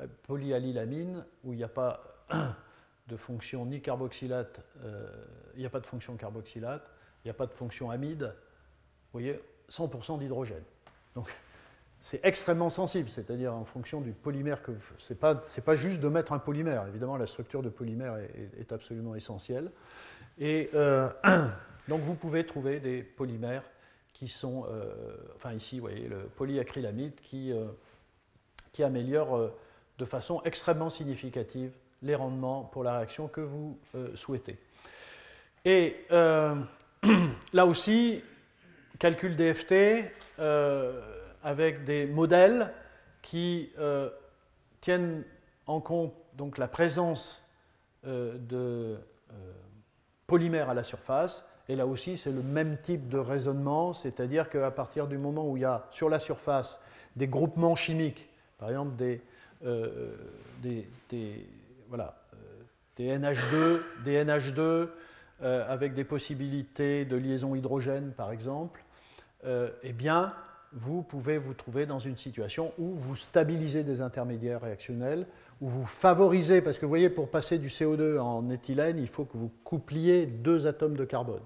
euh, polyalylamine, où il n'y a pas de fonction ni carboxylate, il n'y a pas de fonction carboxylate, il n'y a pas de fonction amide, vous voyez, 100% d'hydrogène. Donc c'est extrêmement sensible, c'est-à-dire en fonction du polymère que ce n'est pas, juste de mettre un polymère, évidemment la structure de polymère est, absolument essentielle. Et euh, donc vous pouvez trouver des polymères qui sont, euh, enfin ici vous voyez le polyacrylamide qui, euh, qui améliore de façon extrêmement significative les rendements pour la réaction que vous souhaitez. Et là aussi, calcul DFT, avec des modèles qui euh, tiennent en compte donc, la présence euh, de euh, polymères à la surface. Et là aussi, c'est le même type de raisonnement, c'est-à-dire qu'à partir du moment où il y a sur la surface des groupements chimiques, par exemple des, des, voilà, des NH2, des NH2 avec des possibilités de liaison hydrogène, par exemple, eh bien, vous pouvez vous trouver dans une situation où vous stabilisez des intermédiaires réactionnels, où vous favorisez, parce que vous voyez, pour passer du CO2 en éthylène, il faut que vous coupliez deux atomes de carbone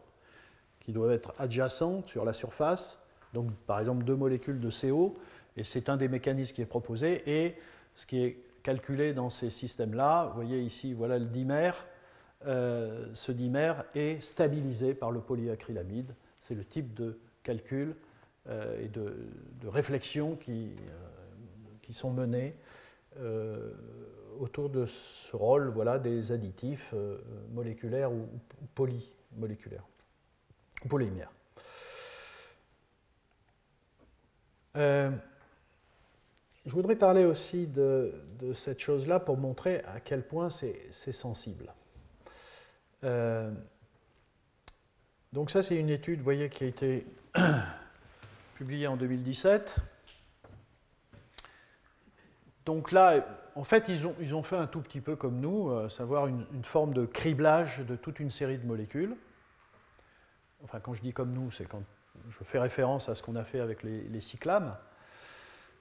qui doivent être adjacents sur la surface, donc par exemple deux molécules de CO, et c'est un des mécanismes qui est proposé, et ce qui est calculé dans ces systèmes-là, vous voyez ici, voilà le dimère, euh, ce dimère est stabilisé par le polyacrylamide, c'est le type de calcul et de, réflexions qui, euh, qui, sont menées euh, autour de ce rôle voilà, des additifs moléculaires ou, polymoléculaires, polymères. je voudrais parler aussi de, de cette chose-là pour montrer à quel point c'est sensible. donc ça, c'est une étude, vous voyez, qui a été publié en 2017. Donc là, en fait, ils ont, ils ont fait un tout petit peu comme nous, à savoir une, forme de criblage de toute une série de molécules. Enfin, quand je dis comme nous, c'est quand je fais référence à ce qu'on a fait avec les, cyclames.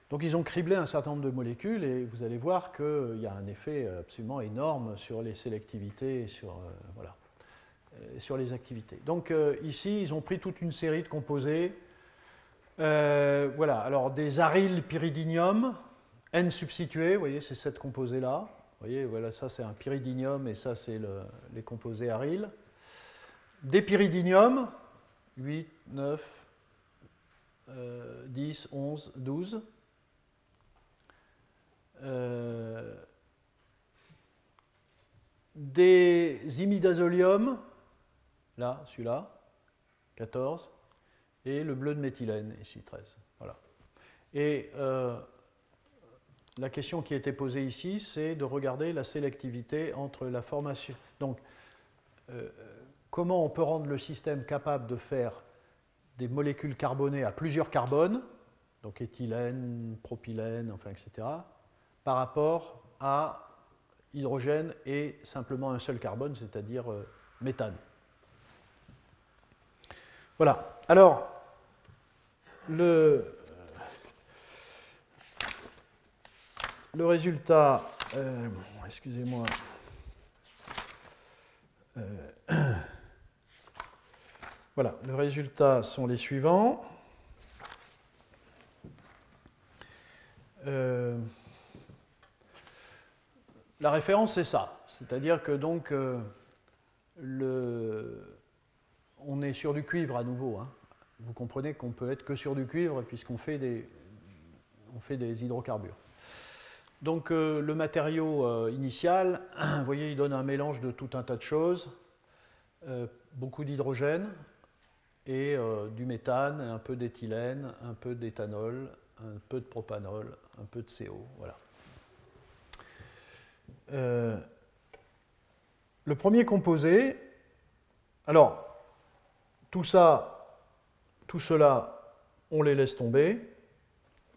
Donc ils ont criblé un certain nombre de molécules et vous allez voir qu'il y a un effet absolument énorme sur les sélectivités et sur, euh, voilà, sur les activités. Donc euh, ici, ils ont pris toute une série de composés euh, voilà, alors des aryl pyridinium, N substitués, vous voyez, c'est cette composés-là. Vous voyez, voilà, ça c'est un pyridinium et ça c'est le, les composés aryl. Des pyridinium, 8, 9, 10, 11, 12. des imidazolium, là, celui-là, 14 et le bleu de méthylène, ici 13. Voilà. Et euh, la question qui a été posée ici, c'est de regarder la sélectivité entre la formation. Donc, euh, comment on peut rendre le système capable de faire des molécules carbonées à plusieurs carbones, donc éthylène, propylène, enfin, etc., par rapport à hydrogène et simplement un seul carbone, c'est-à-dire euh, méthane. Voilà. Alors, le, résultat, euh, excusez-moi, euh, voilà, le résultat sont les suivants. Euh, la référence, c'est ça. C'est-à-dire que donc, le, on est sur du cuivre à nouveau. Hein. Vous comprenez qu'on peut être que sur du cuivre puisqu'on fait des, on fait des hydrocarbures. Donc euh, le matériau euh, initial, vous voyez, il donne un mélange de tout un tas de choses, euh, beaucoup d'hydrogène, et du méthane, un peu d'éthylène, un peu d'éthanol, un peu de propanol, un peu de CO. Voilà. le premier composé, alors, tout ça, tout cela, on les laisse tomber.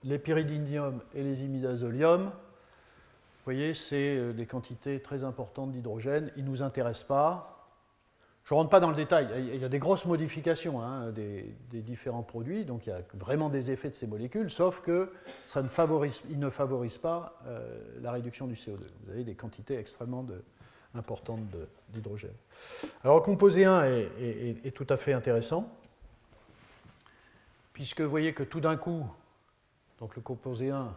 Les pyridinium et les imidazolium, vous voyez, c'est euh, des quantités très importantes d'hydrogène. Ils ne nous intéressent pas. Je ne rentre pas dans le détail. Il y a des grosses modifications hein, des, différents produits, donc il y a vraiment des effets de ces molécules, sauf que ça ne favorise, ne favorisent pas euh, la réduction du CO2. Vous avez des quantités extrêmement importantes d'hydrogène. Alors composé 1 est, tout à fait intéressant, puisque vous voyez que tout d'un coup, donc le composé 1,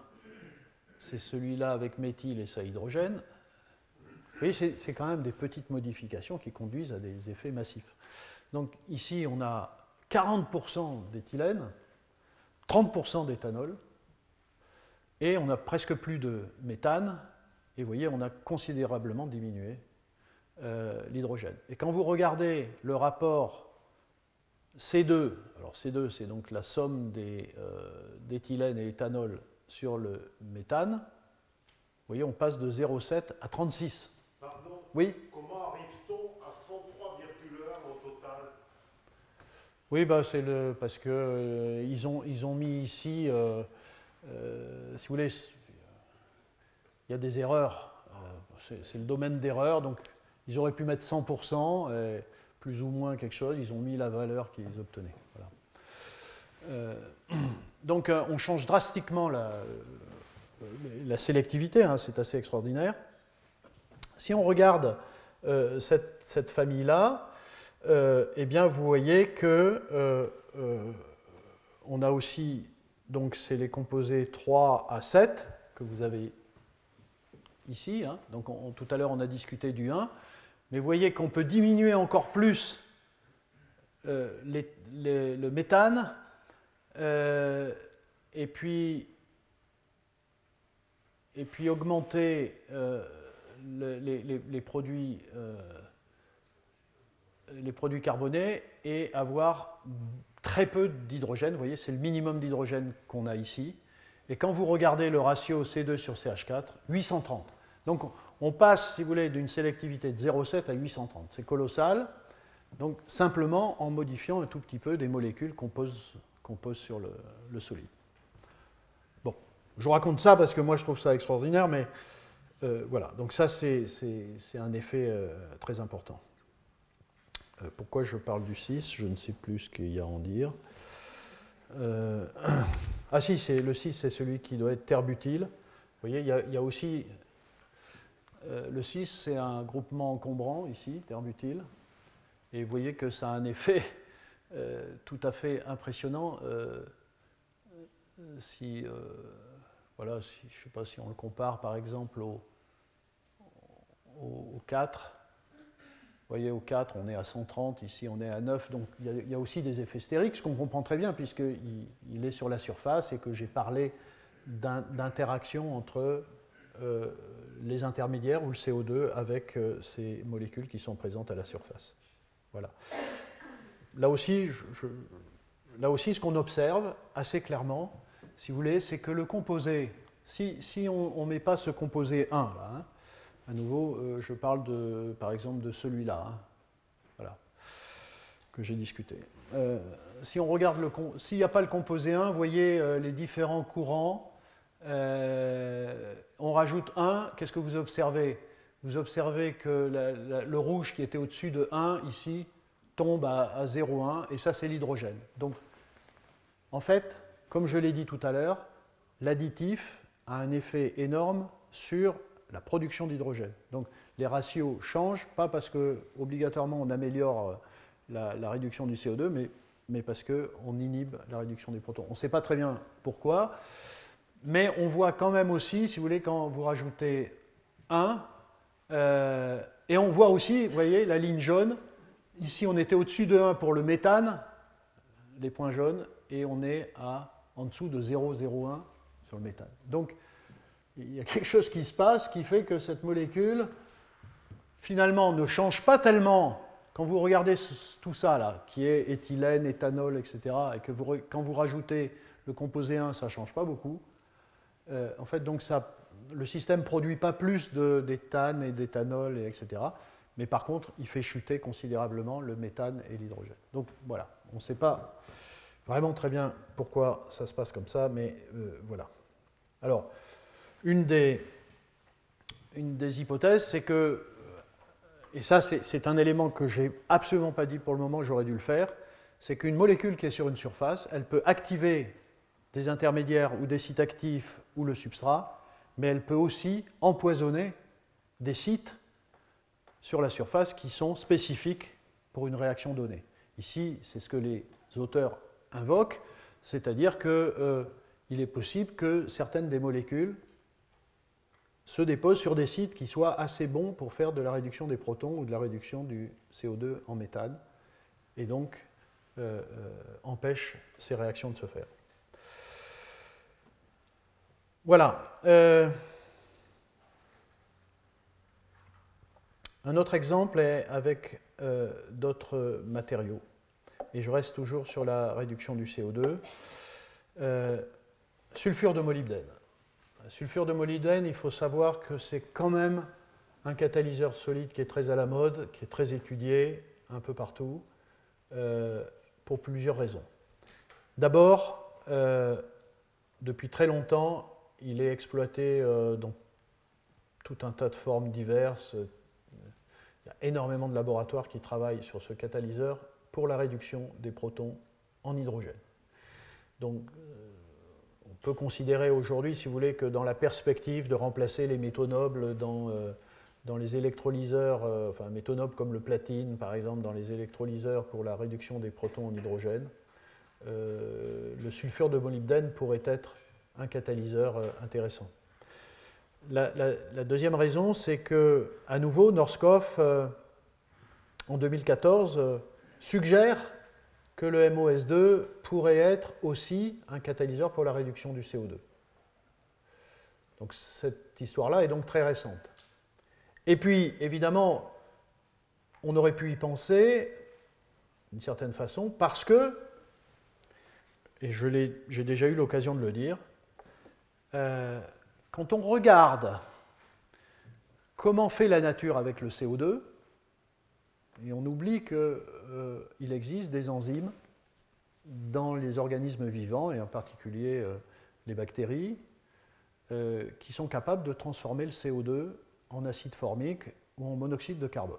c'est celui-là avec méthyle et sa hydrogène. Vous voyez, c'est quand même des petites modifications qui conduisent à des effets massifs. Donc ici, on a 40% d'éthylène, 30% d'éthanol, et on a presque plus de méthane, et vous voyez, on a considérablement diminué euh, l'hydrogène. Et quand vous regardez le rapport C2, alors C2 c'est donc la somme euh, d'éthylène et éthanol sur le méthane, vous voyez on passe de 0,7 à 36. Pardon? Oui Comment arrive-t-on à 103,1 au total? Oui, bah, c'est le, parce qu'ils euh, ils ont, ils ont mis ici, si vous voulez, il y a des erreurs. c'est le domaine d'erreur, donc ils auraient pu mettre 100%, plus ou moins quelque chose, ils ont mis la valeur qu'ils obtenaient. Euh, donc euh, on change drastiquement la, la sélectivité, hein, c'est assez extraordinaire. Si on regarde euh, cette, cette famille-là, eh bien vous voyez que on a aussi, donc c'est les composés 3 à 7 que vous avez ici. Hein. donc tout à l'heure on a discuté du 1. Mais vous voyez qu'on peut diminuer encore plus euh, le méthane, euh, et, puis, et puis augmenter euh, les, produits, les produits carbonés et avoir très peu d'hydrogène. Vous voyez, c'est le minimum d'hydrogène qu'on a ici. Et quand vous regardez le ratio C2 sur CH4, 830. Donc on passe, si vous voulez, d'une sélectivité de 0,7 à 830. C'est colossal. Donc simplement en modifiant un tout petit peu des molécules qu'on pose, sur le, solide. Bon, je raconte ça parce que moi je trouve ça extraordinaire, mais euh, voilà. Donc ça c'est un effet euh, très important. Euh, pourquoi je parle du 6 Je ne sais plus ce qu'il y a à en dire. ah si, le 6 c'est celui qui doit être terbutyle. Vous voyez, il y a aussi euh, le 6, c'est un groupement encombrant ici, terre-butyle. Et vous voyez que ça a un effet euh, tout à fait impressionnant. Euh, si, voilà, je ne sais pas si on le compare par exemple au, 4. Vous voyez, au 4, on est à 130, ici on est à 9, donc il y, a, aussi des effets stériques, ce qu'on comprend très bien puisqu'il il est sur la surface et que j'ai parlé d'interaction entre les intermédiaires ou le CO2 avec euh, ces molécules qui sont présentes à la surface. Voilà. Là aussi, là aussi ce qu'on observe assez clairement, si vous voulez, c'est que le composé, si, si on ne met pas ce composé 1, là, hein, à nouveau, euh, je parle de, par exemple de celui-là, hein, voilà, que j'ai discuté. Euh, si on regarde le, s'il n'y a pas le composé 1, vous voyez les différents courants euh, on rajoute 1, qu'est-ce que vous observez? Vous observez que le rouge qui était au-dessus de 1 ici tombe à, à 0,1 et ça c'est l'hydrogène. Donc en fait, comme je l'ai dit tout à l'heure, l'additif a un effet énorme sur la production d'hydrogène. Donc les ratios changent, pas parce que obligatoirement on améliore la, la réduction du CO2, mais, mais parce qu'on inhibe la réduction des protons. On ne sait pas très bien pourquoi. Mais on voit quand même aussi, si vous voulez, quand vous rajoutez 1, euh, et on voit aussi, vous voyez, la ligne jaune, ici on était au-dessus de 1 pour le méthane, les points jaunes, et on est à, en dessous de 0,01 sur le méthane. Donc il y a quelque chose qui se passe qui fait que cette molécule, finalement, ne change pas tellement quand vous regardez tout ça, là, qui est éthylène, éthanol, etc., et que quand vous rajoutez le composé 1, ça ne change pas beaucoup. Euh, en fait, donc le système ne produit pas plus d'éthane et d'éthanol, etc. Mais par contre, il fait chuter considérablement le méthane et l'hydrogène. Donc voilà, on ne sait pas vraiment très bien pourquoi ça se passe comme ça, mais euh, voilà. Alors, une des, une des hypothèses, c'est que, et ça c'est un élément que je n'ai absolument pas dit pour le moment, j'aurais dû le faire, c'est qu'une molécule qui est sur une surface, elle peut activer des intermédiaires ou des sites actifs ou le substrat, mais elle peut aussi empoisonner des sites sur la surface qui sont spécifiques pour une réaction donnée. Ici, c'est ce que les auteurs invoquent, c'est-à-dire qu'il euh, est possible que certaines des molécules se déposent sur des sites qui soient assez bons pour faire de la réduction des protons ou de la réduction du CO2 en méthane, et donc euh, euh, empêchent ces réactions de se faire. Voilà. Euh, un autre exemple est avec d'autres matériaux. Et je reste toujours sur la réduction du CO2. sulfure de molybdène sulfure de molybdène, il faut savoir que c'est quand même un catalyseur solide qui est très à la mode, qui est très étudié un peu partout, euh, pour plusieurs raisons. D'abord, euh, depuis très longtemps, il est exploité euh, dans tout un tas de formes diverses. Il y a énormément de laboratoires qui travaillent sur ce catalyseur pour la réduction des protons en hydrogène. Donc, peut considérer aujourd'hui, si vous voulez, que dans la perspective de remplacer les métaux nobles dans, euh, les électrolyseurs, euh, enfin métaux nobles comme le platine par exemple, dans les électrolyseurs pour la réduction des protons en hydrogène, euh, le sulfure de molybdène pourrait être un catalyseur intéressant. La, deuxième raison, c'est que, à nouveau, Norskov, en 2014, suggère que le MOS2 pourrait être aussi un catalyseur pour la réduction du CO2. Donc cette histoire-là est donc très récente. Et puis, évidemment, on aurait pu y penser d'une certaine façon parce que, et j'ai déjà eu l'occasion de le dire, euh, quand on regarde comment fait la nature avec le CO2, et on oublie qu'il euh, existe des enzymes dans les organismes vivants, et en particulier euh, les bactéries, euh, qui sont capables de transformer le CO2 en acide formique ou en monoxyde de carbone.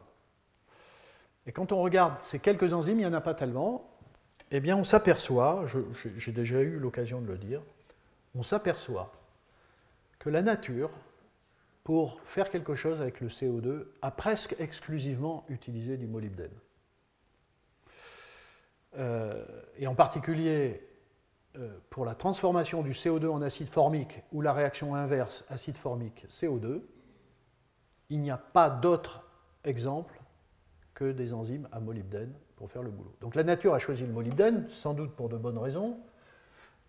Et quand on regarde ces quelques enzymes, il n'y en a pas tellement, eh bien on s'aperçoit, j'ai déjà eu l'occasion de le dire, on s'aperçoit la nature pour faire quelque chose avec le CO2, a presque exclusivement utilisé du molybdène. Euh, et en particulier euh, pour la transformation du CO2 en acide formique ou la réaction inverse acide formique CO2, il n'y a pas d'autre exemple que des enzymes à molybdène pour faire le boulot. Donc la nature a choisi le molybdène, sans doute pour de bonnes raisons,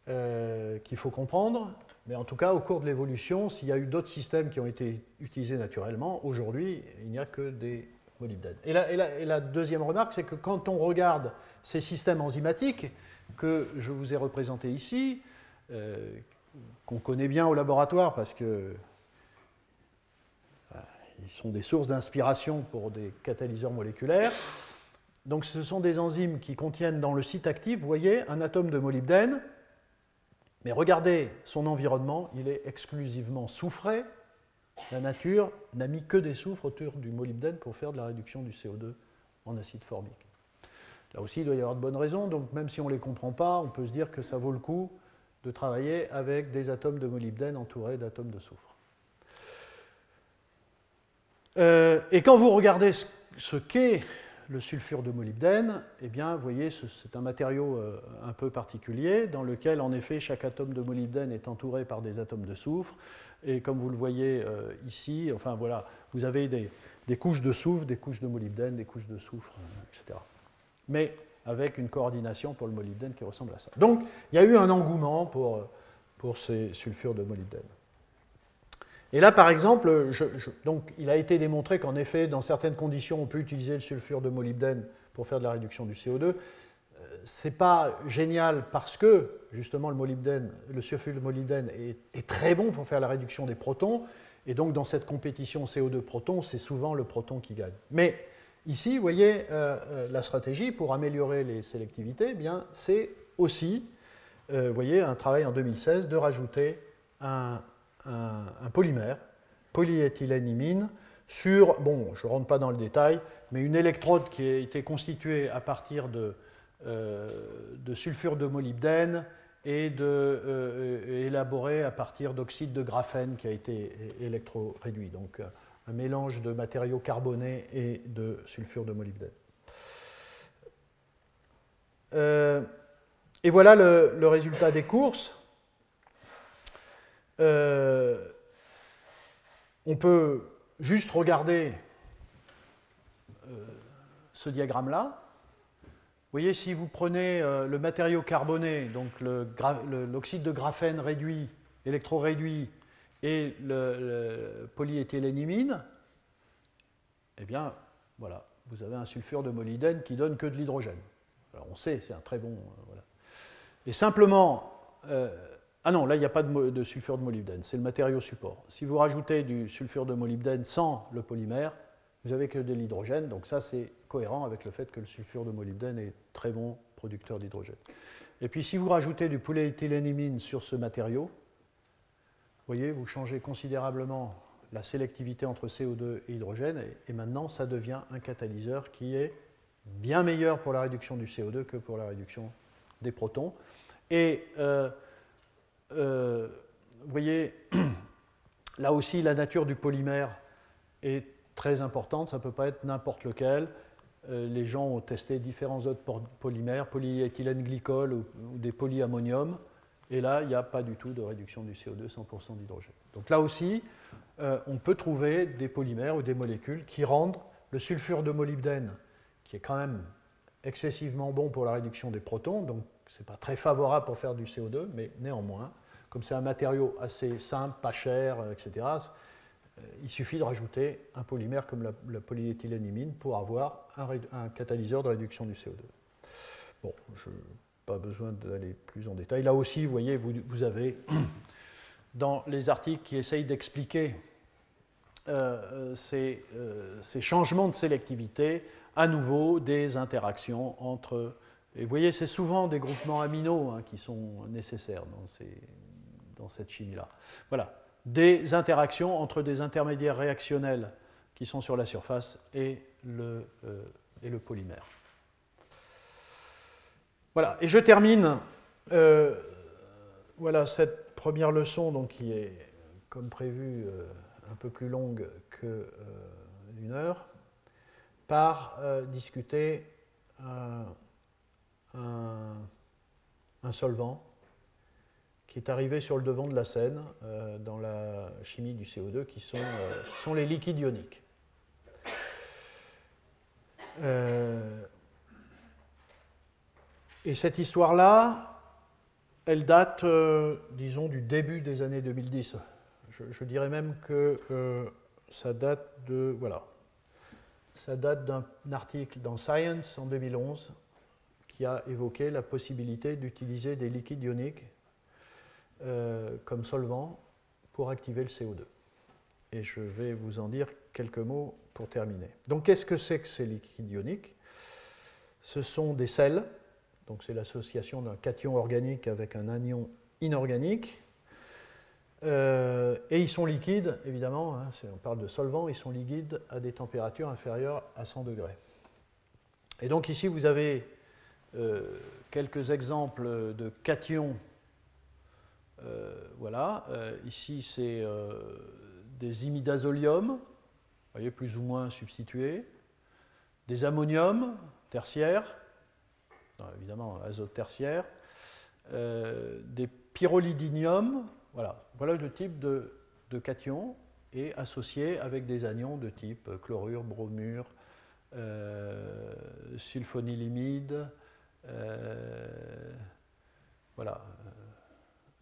euh, qu'il faut comprendre, mais en tout cas, au cours de l'évolution, s'il y a eu d'autres systèmes qui ont été utilisés naturellement, aujourd'hui, il n'y a que des molybdènes. Et la, deuxième remarque, c'est que quand on regarde ces systèmes enzymatiques que je vous ai représentés ici, euh, qu'on connaît bien au laboratoire parce que euh, ils sont des sources d'inspiration pour des catalyseurs moléculaires. Donc ce sont des enzymes qui contiennent dans le site actif, vous voyez, un atome de molybdène mais regardez son environnement, il est exclusivement soufré. La nature n'a mis que des soufres autour du molybdène pour faire de la réduction du CO2 en acide formique. Là aussi, il doit y avoir de bonnes raisons, donc même si on ne les comprend pas, on peut se dire que ça vaut le coup de travailler avec des atomes de molybdène entourés d'atomes de soufre. Euh, et quand vous regardez ce qu'est le sulfure de molybdène, eh bien, vous voyez, c'est un matériau euh, un peu particulier dans lequel, en effet, chaque atome de molybdène est entouré par des atomes de soufre. Et comme vous le voyez euh, ici, enfin voilà, vous avez des, couches de soufre, des couches de molybdène, des couches de soufre, euh, etc. Mais avec une coordination pour le molybdène qui ressemble à ça. Donc, il y a eu un engouement pour, pour ces sulfures de molybdène. Et là, par exemple, donc, il a été démontré qu'en effet, dans certaines conditions, on peut utiliser le sulfure de molybdène pour faire de la réduction du CO2 c'est pas génial parce que justement le molybdène, le sulfure de molybdène est, très bon pour faire la réduction des protons, et donc dans cette compétition CO2 protons, c'est souvent le proton qui gagne. Mais ici, vous voyez, euh, euh, la stratégie pour améliorer les sélectivités, eh c'est aussi, euh, vous voyez, un travail en 2016 de rajouter un, un polymère, polyéthylénimine, sur, bon, je ne rentre pas dans le détail, mais une électrode qui a été constituée à partir de euh, sulfure de molybdène et de, euh, élaboré à partir d'oxyde de graphène qui a été électroréduit. Donc un mélange de matériaux carbonés et de sulfure de molybdène. Euh, et voilà le, résultat des courses. On peut juste regarder ce diagramme-là. Vous voyez, si vous prenez euh, le matériau carboné, donc l'oxyde de graphène réduit, électroréduit, et le, polyéthylénimine, eh bien, voilà, vous avez un sulfure de molybdène qui donne que de l'hydrogène. Alors on sait, c'est un très bon. Euh. Et simplement, euh, ah non, là il n'y a pas de, sulfure de molybdène, c'est le matériau support. Si vous rajoutez du sulfure de molybdène sans le polymère, vous avez que de l'hydrogène, donc ça c'est cohérent avec le fait que le sulfure de molybdène est très bon producteur d'hydrogène. Et puis si vous rajoutez du polyéthylénimine sur ce matériau, vous voyez, vous changez considérablement la sélectivité entre CO2 et hydrogène, et, maintenant ça devient un catalyseur qui est bien meilleur pour la réduction du CO2 que pour la réduction des protons. Et euh, euh, vous voyez, là aussi la nature du polymère est très importante, ça ne peut pas être n'importe lequel. Euh, les gens ont testé différents autres polymères, polyéthylène glycol ou, des polyammonium, et là, il n'y a pas du tout de réduction du CO2, 100% d'hydrogène. Donc là aussi, euh, on peut trouver des polymères ou des molécules qui rendent le sulfure de molybdène, qui est quand même excessivement bon pour la réduction des protons, donc ce n'est pas très favorable pour faire du CO2, mais néanmoins, comme c'est un matériau assez simple, pas cher, etc., euh, il suffit de rajouter un polymère comme la, polyéthylénimine pour avoir un, catalyseur de réduction du CO2. Bon, je n'ai pas besoin d'aller plus en détail. Là aussi, vous voyez, vous, avez dans les articles qui essayent d'expliquer euh, euh, ces, changements de sélectivité, à nouveau des interactions entre... Et vous voyez, c'est souvent des groupements aminaux hein, qui sont nécessaires dans, cette chimie-là. Voilà, des interactions entre des intermédiaires réactionnels qui sont sur la surface et le, euh, polymère. Voilà, et je termine euh, voilà, cette première leçon donc, qui est, comme prévu, euh, un peu plus longue qu'une heure, par discuter un, solvant qui est arrivé sur le devant de la scène euh, dans la chimie du CO2, qui sont, euh, sont les liquides ioniques. Euh, et cette histoire-là, elle date, disons, du début des années 2010. Je, je dirais même que ça date de, voilà, ça date d'un article dans Science en 2011 qui a évoqué la possibilité d'utiliser des liquides ioniques euh, comme solvant pour activer le CO2. Et je vais vous en dire quelques mots pour terminer. Donc qu'est-ce que c'est que ces liquides ioniques? Ce sont des sels, donc c'est l'association d'un cation organique avec un anion inorganique. Euh, et ils sont liquides, évidemment, hein, on parle de solvants, ils sont liquides à des températures inférieures à 100 degrés. Et donc ici, vous avez euh, quelques exemples de cations euh, voilà, euh, ici c'est des imidazolium, voyez, plus ou moins substitués, des ammoniums tertiaires, évidemment azote tertiaire, des pyrrolidinium, voilà, le type de, cation et associé avec des anions de type chlorure, bromure, sulfonylimide, voilà,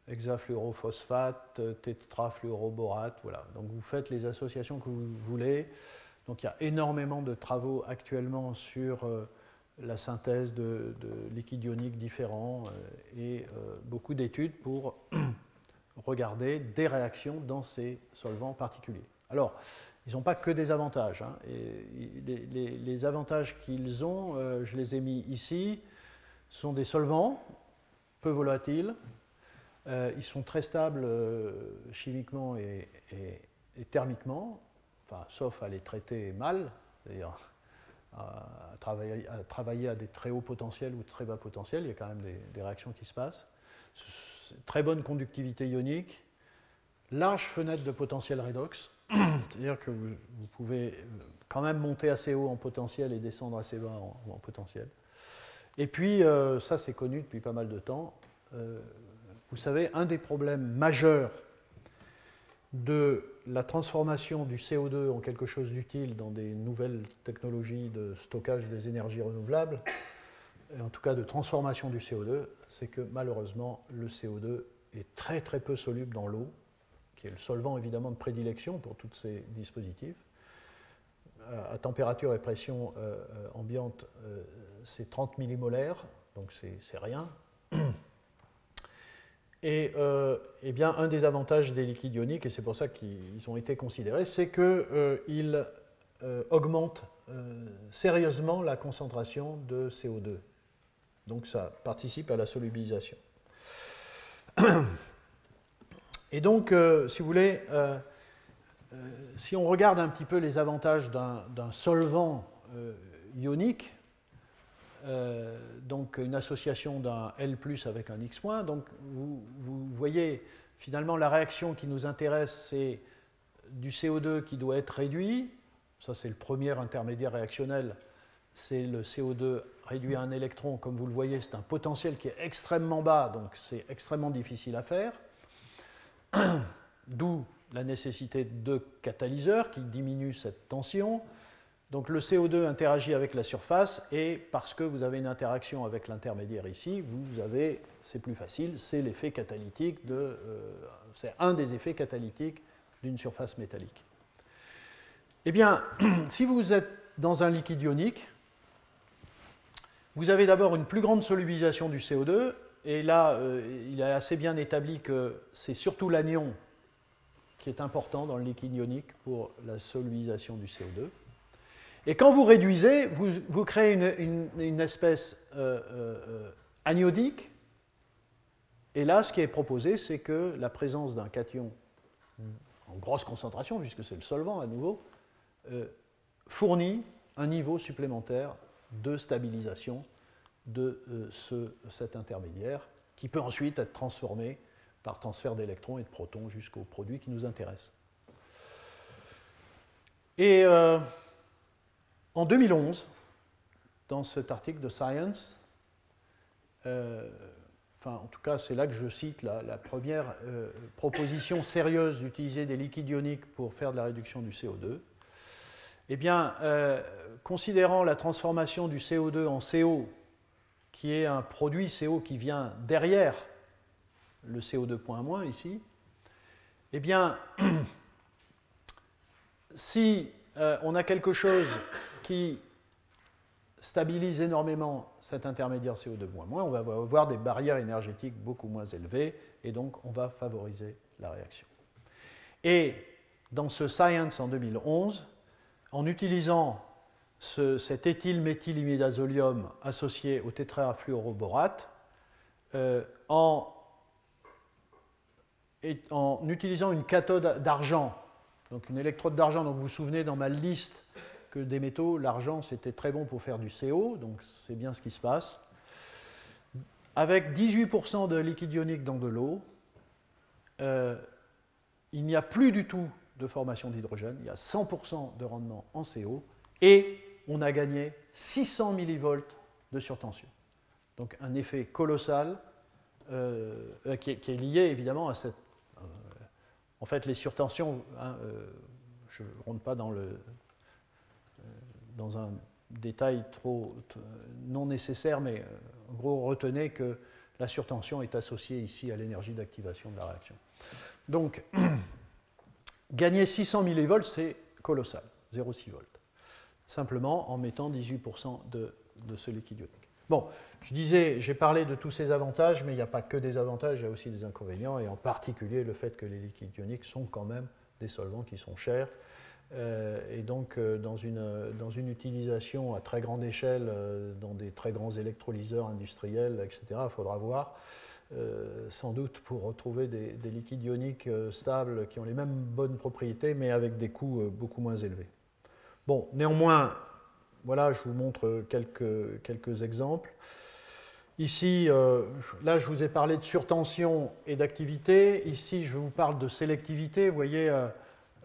hexafluorophosphate, tétrafluoroborate, voilà. Donc vous faites les associations que vous voulez. Donc il y a énormément de travaux actuellement sur la synthèse de, liquides ioniques différents et beaucoup d'études pour regarder des réactions dans ces solvants particuliers. Alors, ils n'ont pas que des avantages. Hein. les, avantages qu'ils ont, euh, je les ai mis ici, sont des solvants peu volatiles. Euh, ils sont très stables euh, chimiquement et, thermiquement, enfin, sauf à les traiter mal, c'est-à-dire à, travailler, à des très hauts potentiels ou très bas potentiels. Il y a quand même des réactions qui se passent. Très bonne conductivité ionique, large fenêtre de potentiel redox C'est-à-dire que vous, pouvez quand même monter assez haut en potentiel et descendre assez bas en, potentiel. Et puis, euh, ça c'est connu depuis pas mal de temps, euh, vous savez, un des problèmes majeurs de la transformation du CO2 en quelque chose d'utile dans des nouvelles technologies de stockage des énergies renouvelables, en tout cas de transformation du CO2, c'est que malheureusement le CO2 est très très peu soluble dans l'eau qui est le solvant évidemment de prédilection pour tous ces dispositifs. À température et pression euh, euh, ambiante, euh, c'est 30 millimolaires, donc c'est rien. Et, eh bien, un des avantages des liquides ioniques, et c'est pour ça qu'ils ont été considérés, c'est qu'ils augmentent sérieusement la concentration de CO2. Donc ça participe à la solubilisation. Et donc, si vous voulez, si on regarde un petit peu les avantages d'un solvant ionique, donc une association d'un L avec un X-, donc vous, vous, voyez finalement la réaction qui nous intéresse, c'est du CO2 qui doit être réduit, ça c'est le premier intermédiaire réactionnel, c'est le CO2 réduit à un électron, comme vous le voyez, c'est un potentiel qui est extrêmement bas, donc c'est extrêmement difficile à faire. D'où la nécessité de catalyseurs qui diminuent cette tension. Donc le CO2 interagit avec la surface et parce que vous avez une interaction avec l'intermédiaire ici, vous avez, c'est plus facile, c'est l'effet catalytique de, euh, c'est un des effets catalytiques d'une surface métallique. Eh bien, si vous êtes dans un liquide ionique, vous avez d'abord une plus grande solubilisation du CO2 et là, euh, il est assez bien établi que c'est surtout l'anion qui est important dans le liquide ionique pour la solubilisation du CO2. Et quand vous réduisez, vous, créez une, espèce euh, euh, aniodique. Et là, ce qui est proposé, c'est que la présence d'un cation en grosse concentration, puisque c'est le solvant à nouveau, fournit un niveau supplémentaire de stabilisation de euh, ce, cet intermédiaire, qui peut ensuite être transformé par transfert d'électrons et de protons jusqu'au produit qui nous intéresse. Et euh, en 2011, dans cet article de Science, euh, enfin en tout cas c'est là que je cite la, première proposition sérieuse d'utiliser des liquides ioniques pour faire de la réduction du CO2, eh bien, considérant la transformation du CO2 en CO qui est un produit CO qui vient derrière le CO2 ici, eh bien, si euh, on a quelque chose qui stabilise énormément cet intermédiaire CO2 on va avoir des barrières énergétiques beaucoup moins élevées et donc on va favoriser la réaction. Et dans ce Science en 2011, en utilisant cet éthylméthylimidazolium associé au tétrafluoroborate euh, en, en, utilisant une cathode d'argent, donc une électrode d'argent. Donc vous vous souvenez dans ma liste que des métaux, l'argent c'était très bon pour faire du CO, donc c'est bien ce qui se passe. Avec 18% de liquide ionique dans de l'eau, euh, il n'y a plus du tout de formation d'hydrogène, il y a 100% de rendement en CO et on a gagné 600 millivolts de surtension. Donc un effet colossal euh, qui, est, lié évidemment à cette... Euh, en fait, les surtensions, hein, je ne rentre pas dans, le, dans un détail trop non nécessaire, mais en gros, retenez que la surtension est associée ici à l'énergie d'activation de la réaction. Donc, gagner 600 millivolts, c'est colossal, 0,6 volts. Simplement en mettant 18% de, de ce liquide ionique. Bon, je disais, j'ai parlé de tous ces avantages, mais il n'y a pas que des avantages, il y a aussi des inconvénients, et en particulier le fait que les liquides ioniques sont quand même des solvants qui sont chers. Euh, et donc, euh, dans, une, utilisation à très grande échelle, euh, dans des très grands électrolyseurs industriels, etc., il faudra voir, sans doute pour retrouver des, liquides ioniques stables qui ont les mêmes bonnes propriétés, mais avec des coûts beaucoup moins élevés. Bon, néanmoins, voilà, je vous montre quelques, quelques exemples. Ici, euh, là, je vous ai parlé de surtension et d'activité. Ici, je vous parle de sélectivité. Vous voyez, euh,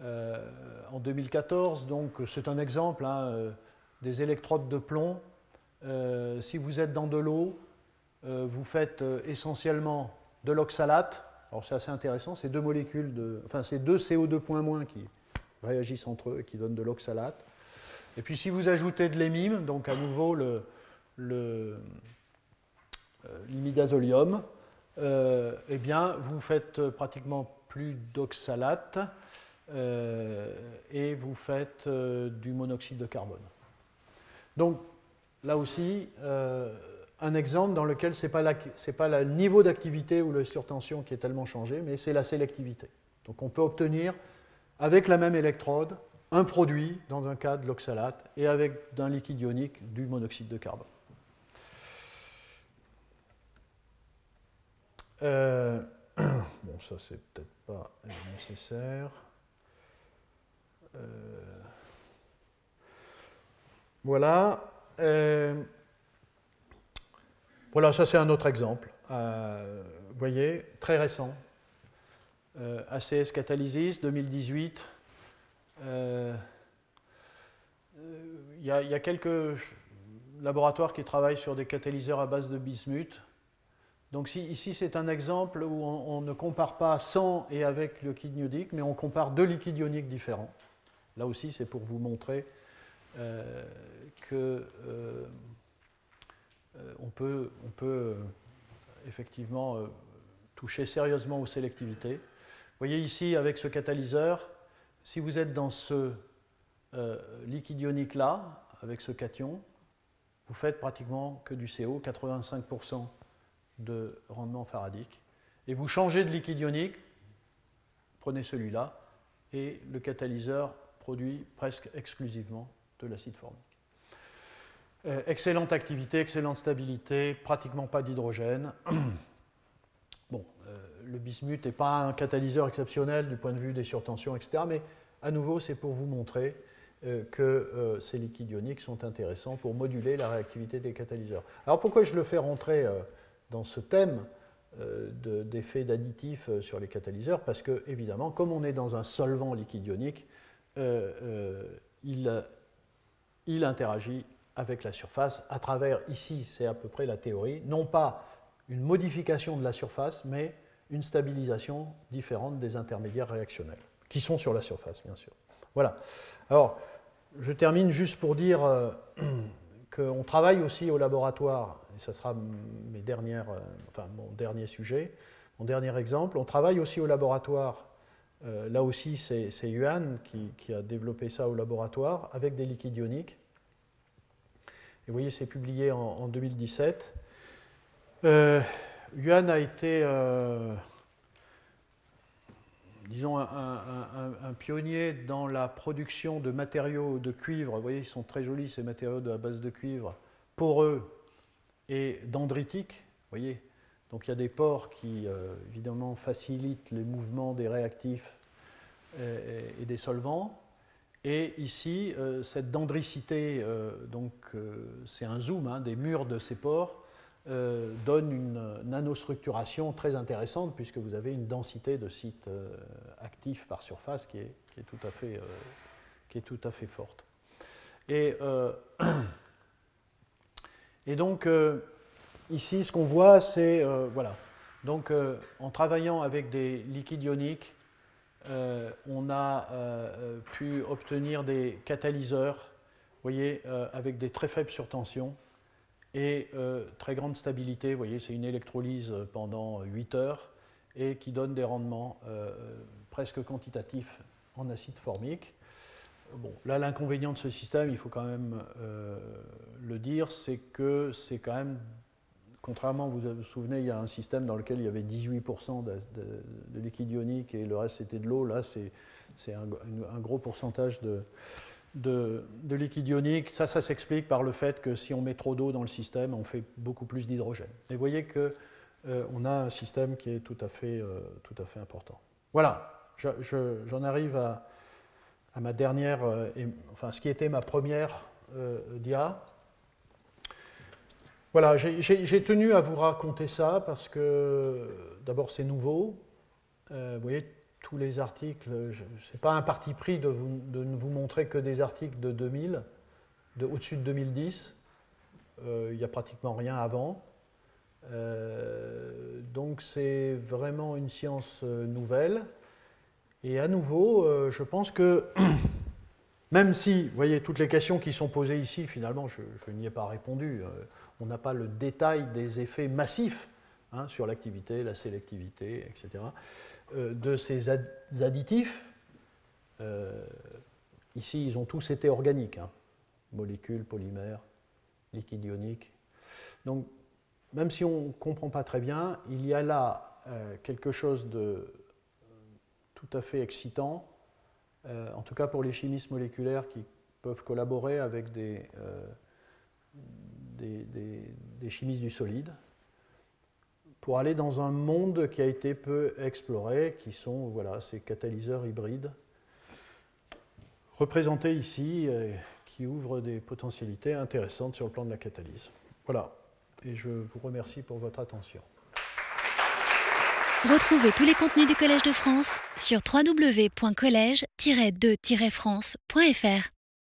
euh, en 2014, donc c'est un exemple hein, des électrodes de plomb. si vous êtes dans de l'eau, vous faites essentiellement de l'oxalate. Alors c'est assez intéressant, c'est deux molécules de, enfin c'est deux CO2 qui réagissent entre eux et qui donnent de l'oxalate. Et puis si vous ajoutez de l'émime, donc à nouveau le, euh, l'imidazolium, euh, eh bien vous faites pratiquement plus d'oxalate euh, et vous faites du monoxyde de carbone. Donc là aussi, un exemple dans lequel ce n'est pas, pas le niveau d'activité ou la surtension qui est tellement changé, mais c'est la sélectivité. Donc on peut obtenir avec la même électrode un produit, dans un cas de l'oxalate, et avec d'un liquide ionique du monoxyde de carbone. Euh, bon, ça c'est peut-être pas nécessaire. Euh, voilà. Euh, voilà, ça c'est un autre exemple. vous voyez, très récent. ACS Catalysis 2018. Euh, il y, a quelques laboratoires qui travaillent sur des catalyseurs à base de bismuth. Donc ici, c'est un exemple où on, ne compare pas sans et avec le liquide ionique, mais on compare deux liquides ioniques différents. Là aussi, c'est pour vous montrer euh, euh, peut effectivement toucher sérieusement aux sélectivités. Vous voyez ici, avec ce catalyseur, si vous êtes dans ce euh, liquide ionique-là, avec ce cation, vous faites pratiquement que du CO, 85% de rendement faradique. Et vous changez de liquide ionique, prenez celui-là, et le catalyseur produit presque exclusivement de l'acide formique. Euh, excellente activité, excellente stabilité, pratiquement pas d'hydrogène. le bismuth n'est pas un catalyseur exceptionnel du point de vue des surtensions, etc. Mais à nouveau, c'est pour vous montrer euh, que euh, ces liquides ioniques sont intéressants pour moduler la réactivité des catalyseurs. Alors pourquoi je le fais rentrer euh, dans ce thème d'effet d'additifs sur les catalyseurs? Parce que, évidemment, comme on est dans un solvant liquide ionique, il interagit avec la surface à travers, ici c'est à peu près la théorie, non pas une modification de la surface, mais une stabilisation différente des intermédiaires réactionnels, qui sont sur la surface, bien sûr. Voilà. Alors, je termine juste pour dire euh, qu'on travaille aussi au laboratoire, et ce sera mes dernières, euh, enfin, mon dernier sujet, mon dernier exemple. On travaille aussi au laboratoire, euh, là aussi c'est Yuan qui, a développé ça au laboratoire, avec des liquides ioniques. Et vous voyez, c'est publié en, en 2017. Yuan a été, euh, un, pionnier dans la production de matériaux de cuivre. Vous voyez, ils sont très jolis ces matériaux de la base de cuivre, poreux et dendritiques. Vous voyez, donc il y a des pores qui, euh, évidemment, facilitent les mouvements des réactifs et, des solvants. Et ici, euh, cette dendricité, c'est un zoom hein, des murs de ces pores euh, donne une nanostructuration très intéressante puisque vous avez une densité de sites euh, actifs par surface qui est, qui est, tout, à fait, euh, qui est tout à fait forte. Et, et donc, ici, ce qu'on voit, c'est, voilà, donc en travaillant avec des liquides ioniques, on a pu obtenir des catalyseurs, voyez, avec des très faibles surtensions et très grande stabilité. Vous voyez, c'est une électrolyse pendant 8 heures et qui donne des rendements presque quantitatifs en acide formique. Bon, là, l'inconvénient de ce système, il faut quand même le dire, c'est que c'est quand même contrairement, vous vous souvenez, il y a un système dans lequel il y avait 18% de, liquide ionique et le reste c'était de l'eau. Là, c'est un, gros pourcentage de, liquide ionique. Ça, ça s'explique par le fait que si on met trop d'eau dans le système, on fait beaucoup plus d'hydrogène. Et vous voyez qu'on euh, a un système qui est tout à fait, euh, tout à fait important. Voilà, j'en arrive à, ma dernière, euh, enfin ce qui était ma première dia. Voilà, j'ai tenu à vous raconter ça parce que d'abord c'est nouveau. Vous voyez, tous les articles, ce n'est pas un parti pris de, ne vous montrer que des articles de 2000, de au-dessus de 2010. Euh, il n'y a pratiquement rien avant. Euh, donc c'est vraiment une science nouvelle. Et à nouveau, je pense que même si, vous voyez, toutes les questions qui sont posées ici, finalement, je, n'y ai pas répondu on n'a pas le détail des effets massifs hein, sur l'activité, la sélectivité, etc., euh, de ces additifs. Euh, ici, ils ont tous été organiques, hein. molécules, polymères, liquide ionique. Donc, même si on ne comprend pas très bien, il y a là euh, quelque chose de tout à fait excitant, en tout cas pour les chimistes moléculaires qui peuvent collaborer avec des, des, chimistes du solide pour aller dans un monde qui a été peu exploré, qui sont voilà, ces catalyseurs hybrides représentés ici, qui ouvrent des potentialités intéressantes sur le plan de la catalyse. Voilà, et je vous remercie pour votre attention. Retrouvez tous les contenus du Collège de France sur www.colège-2-france.fr.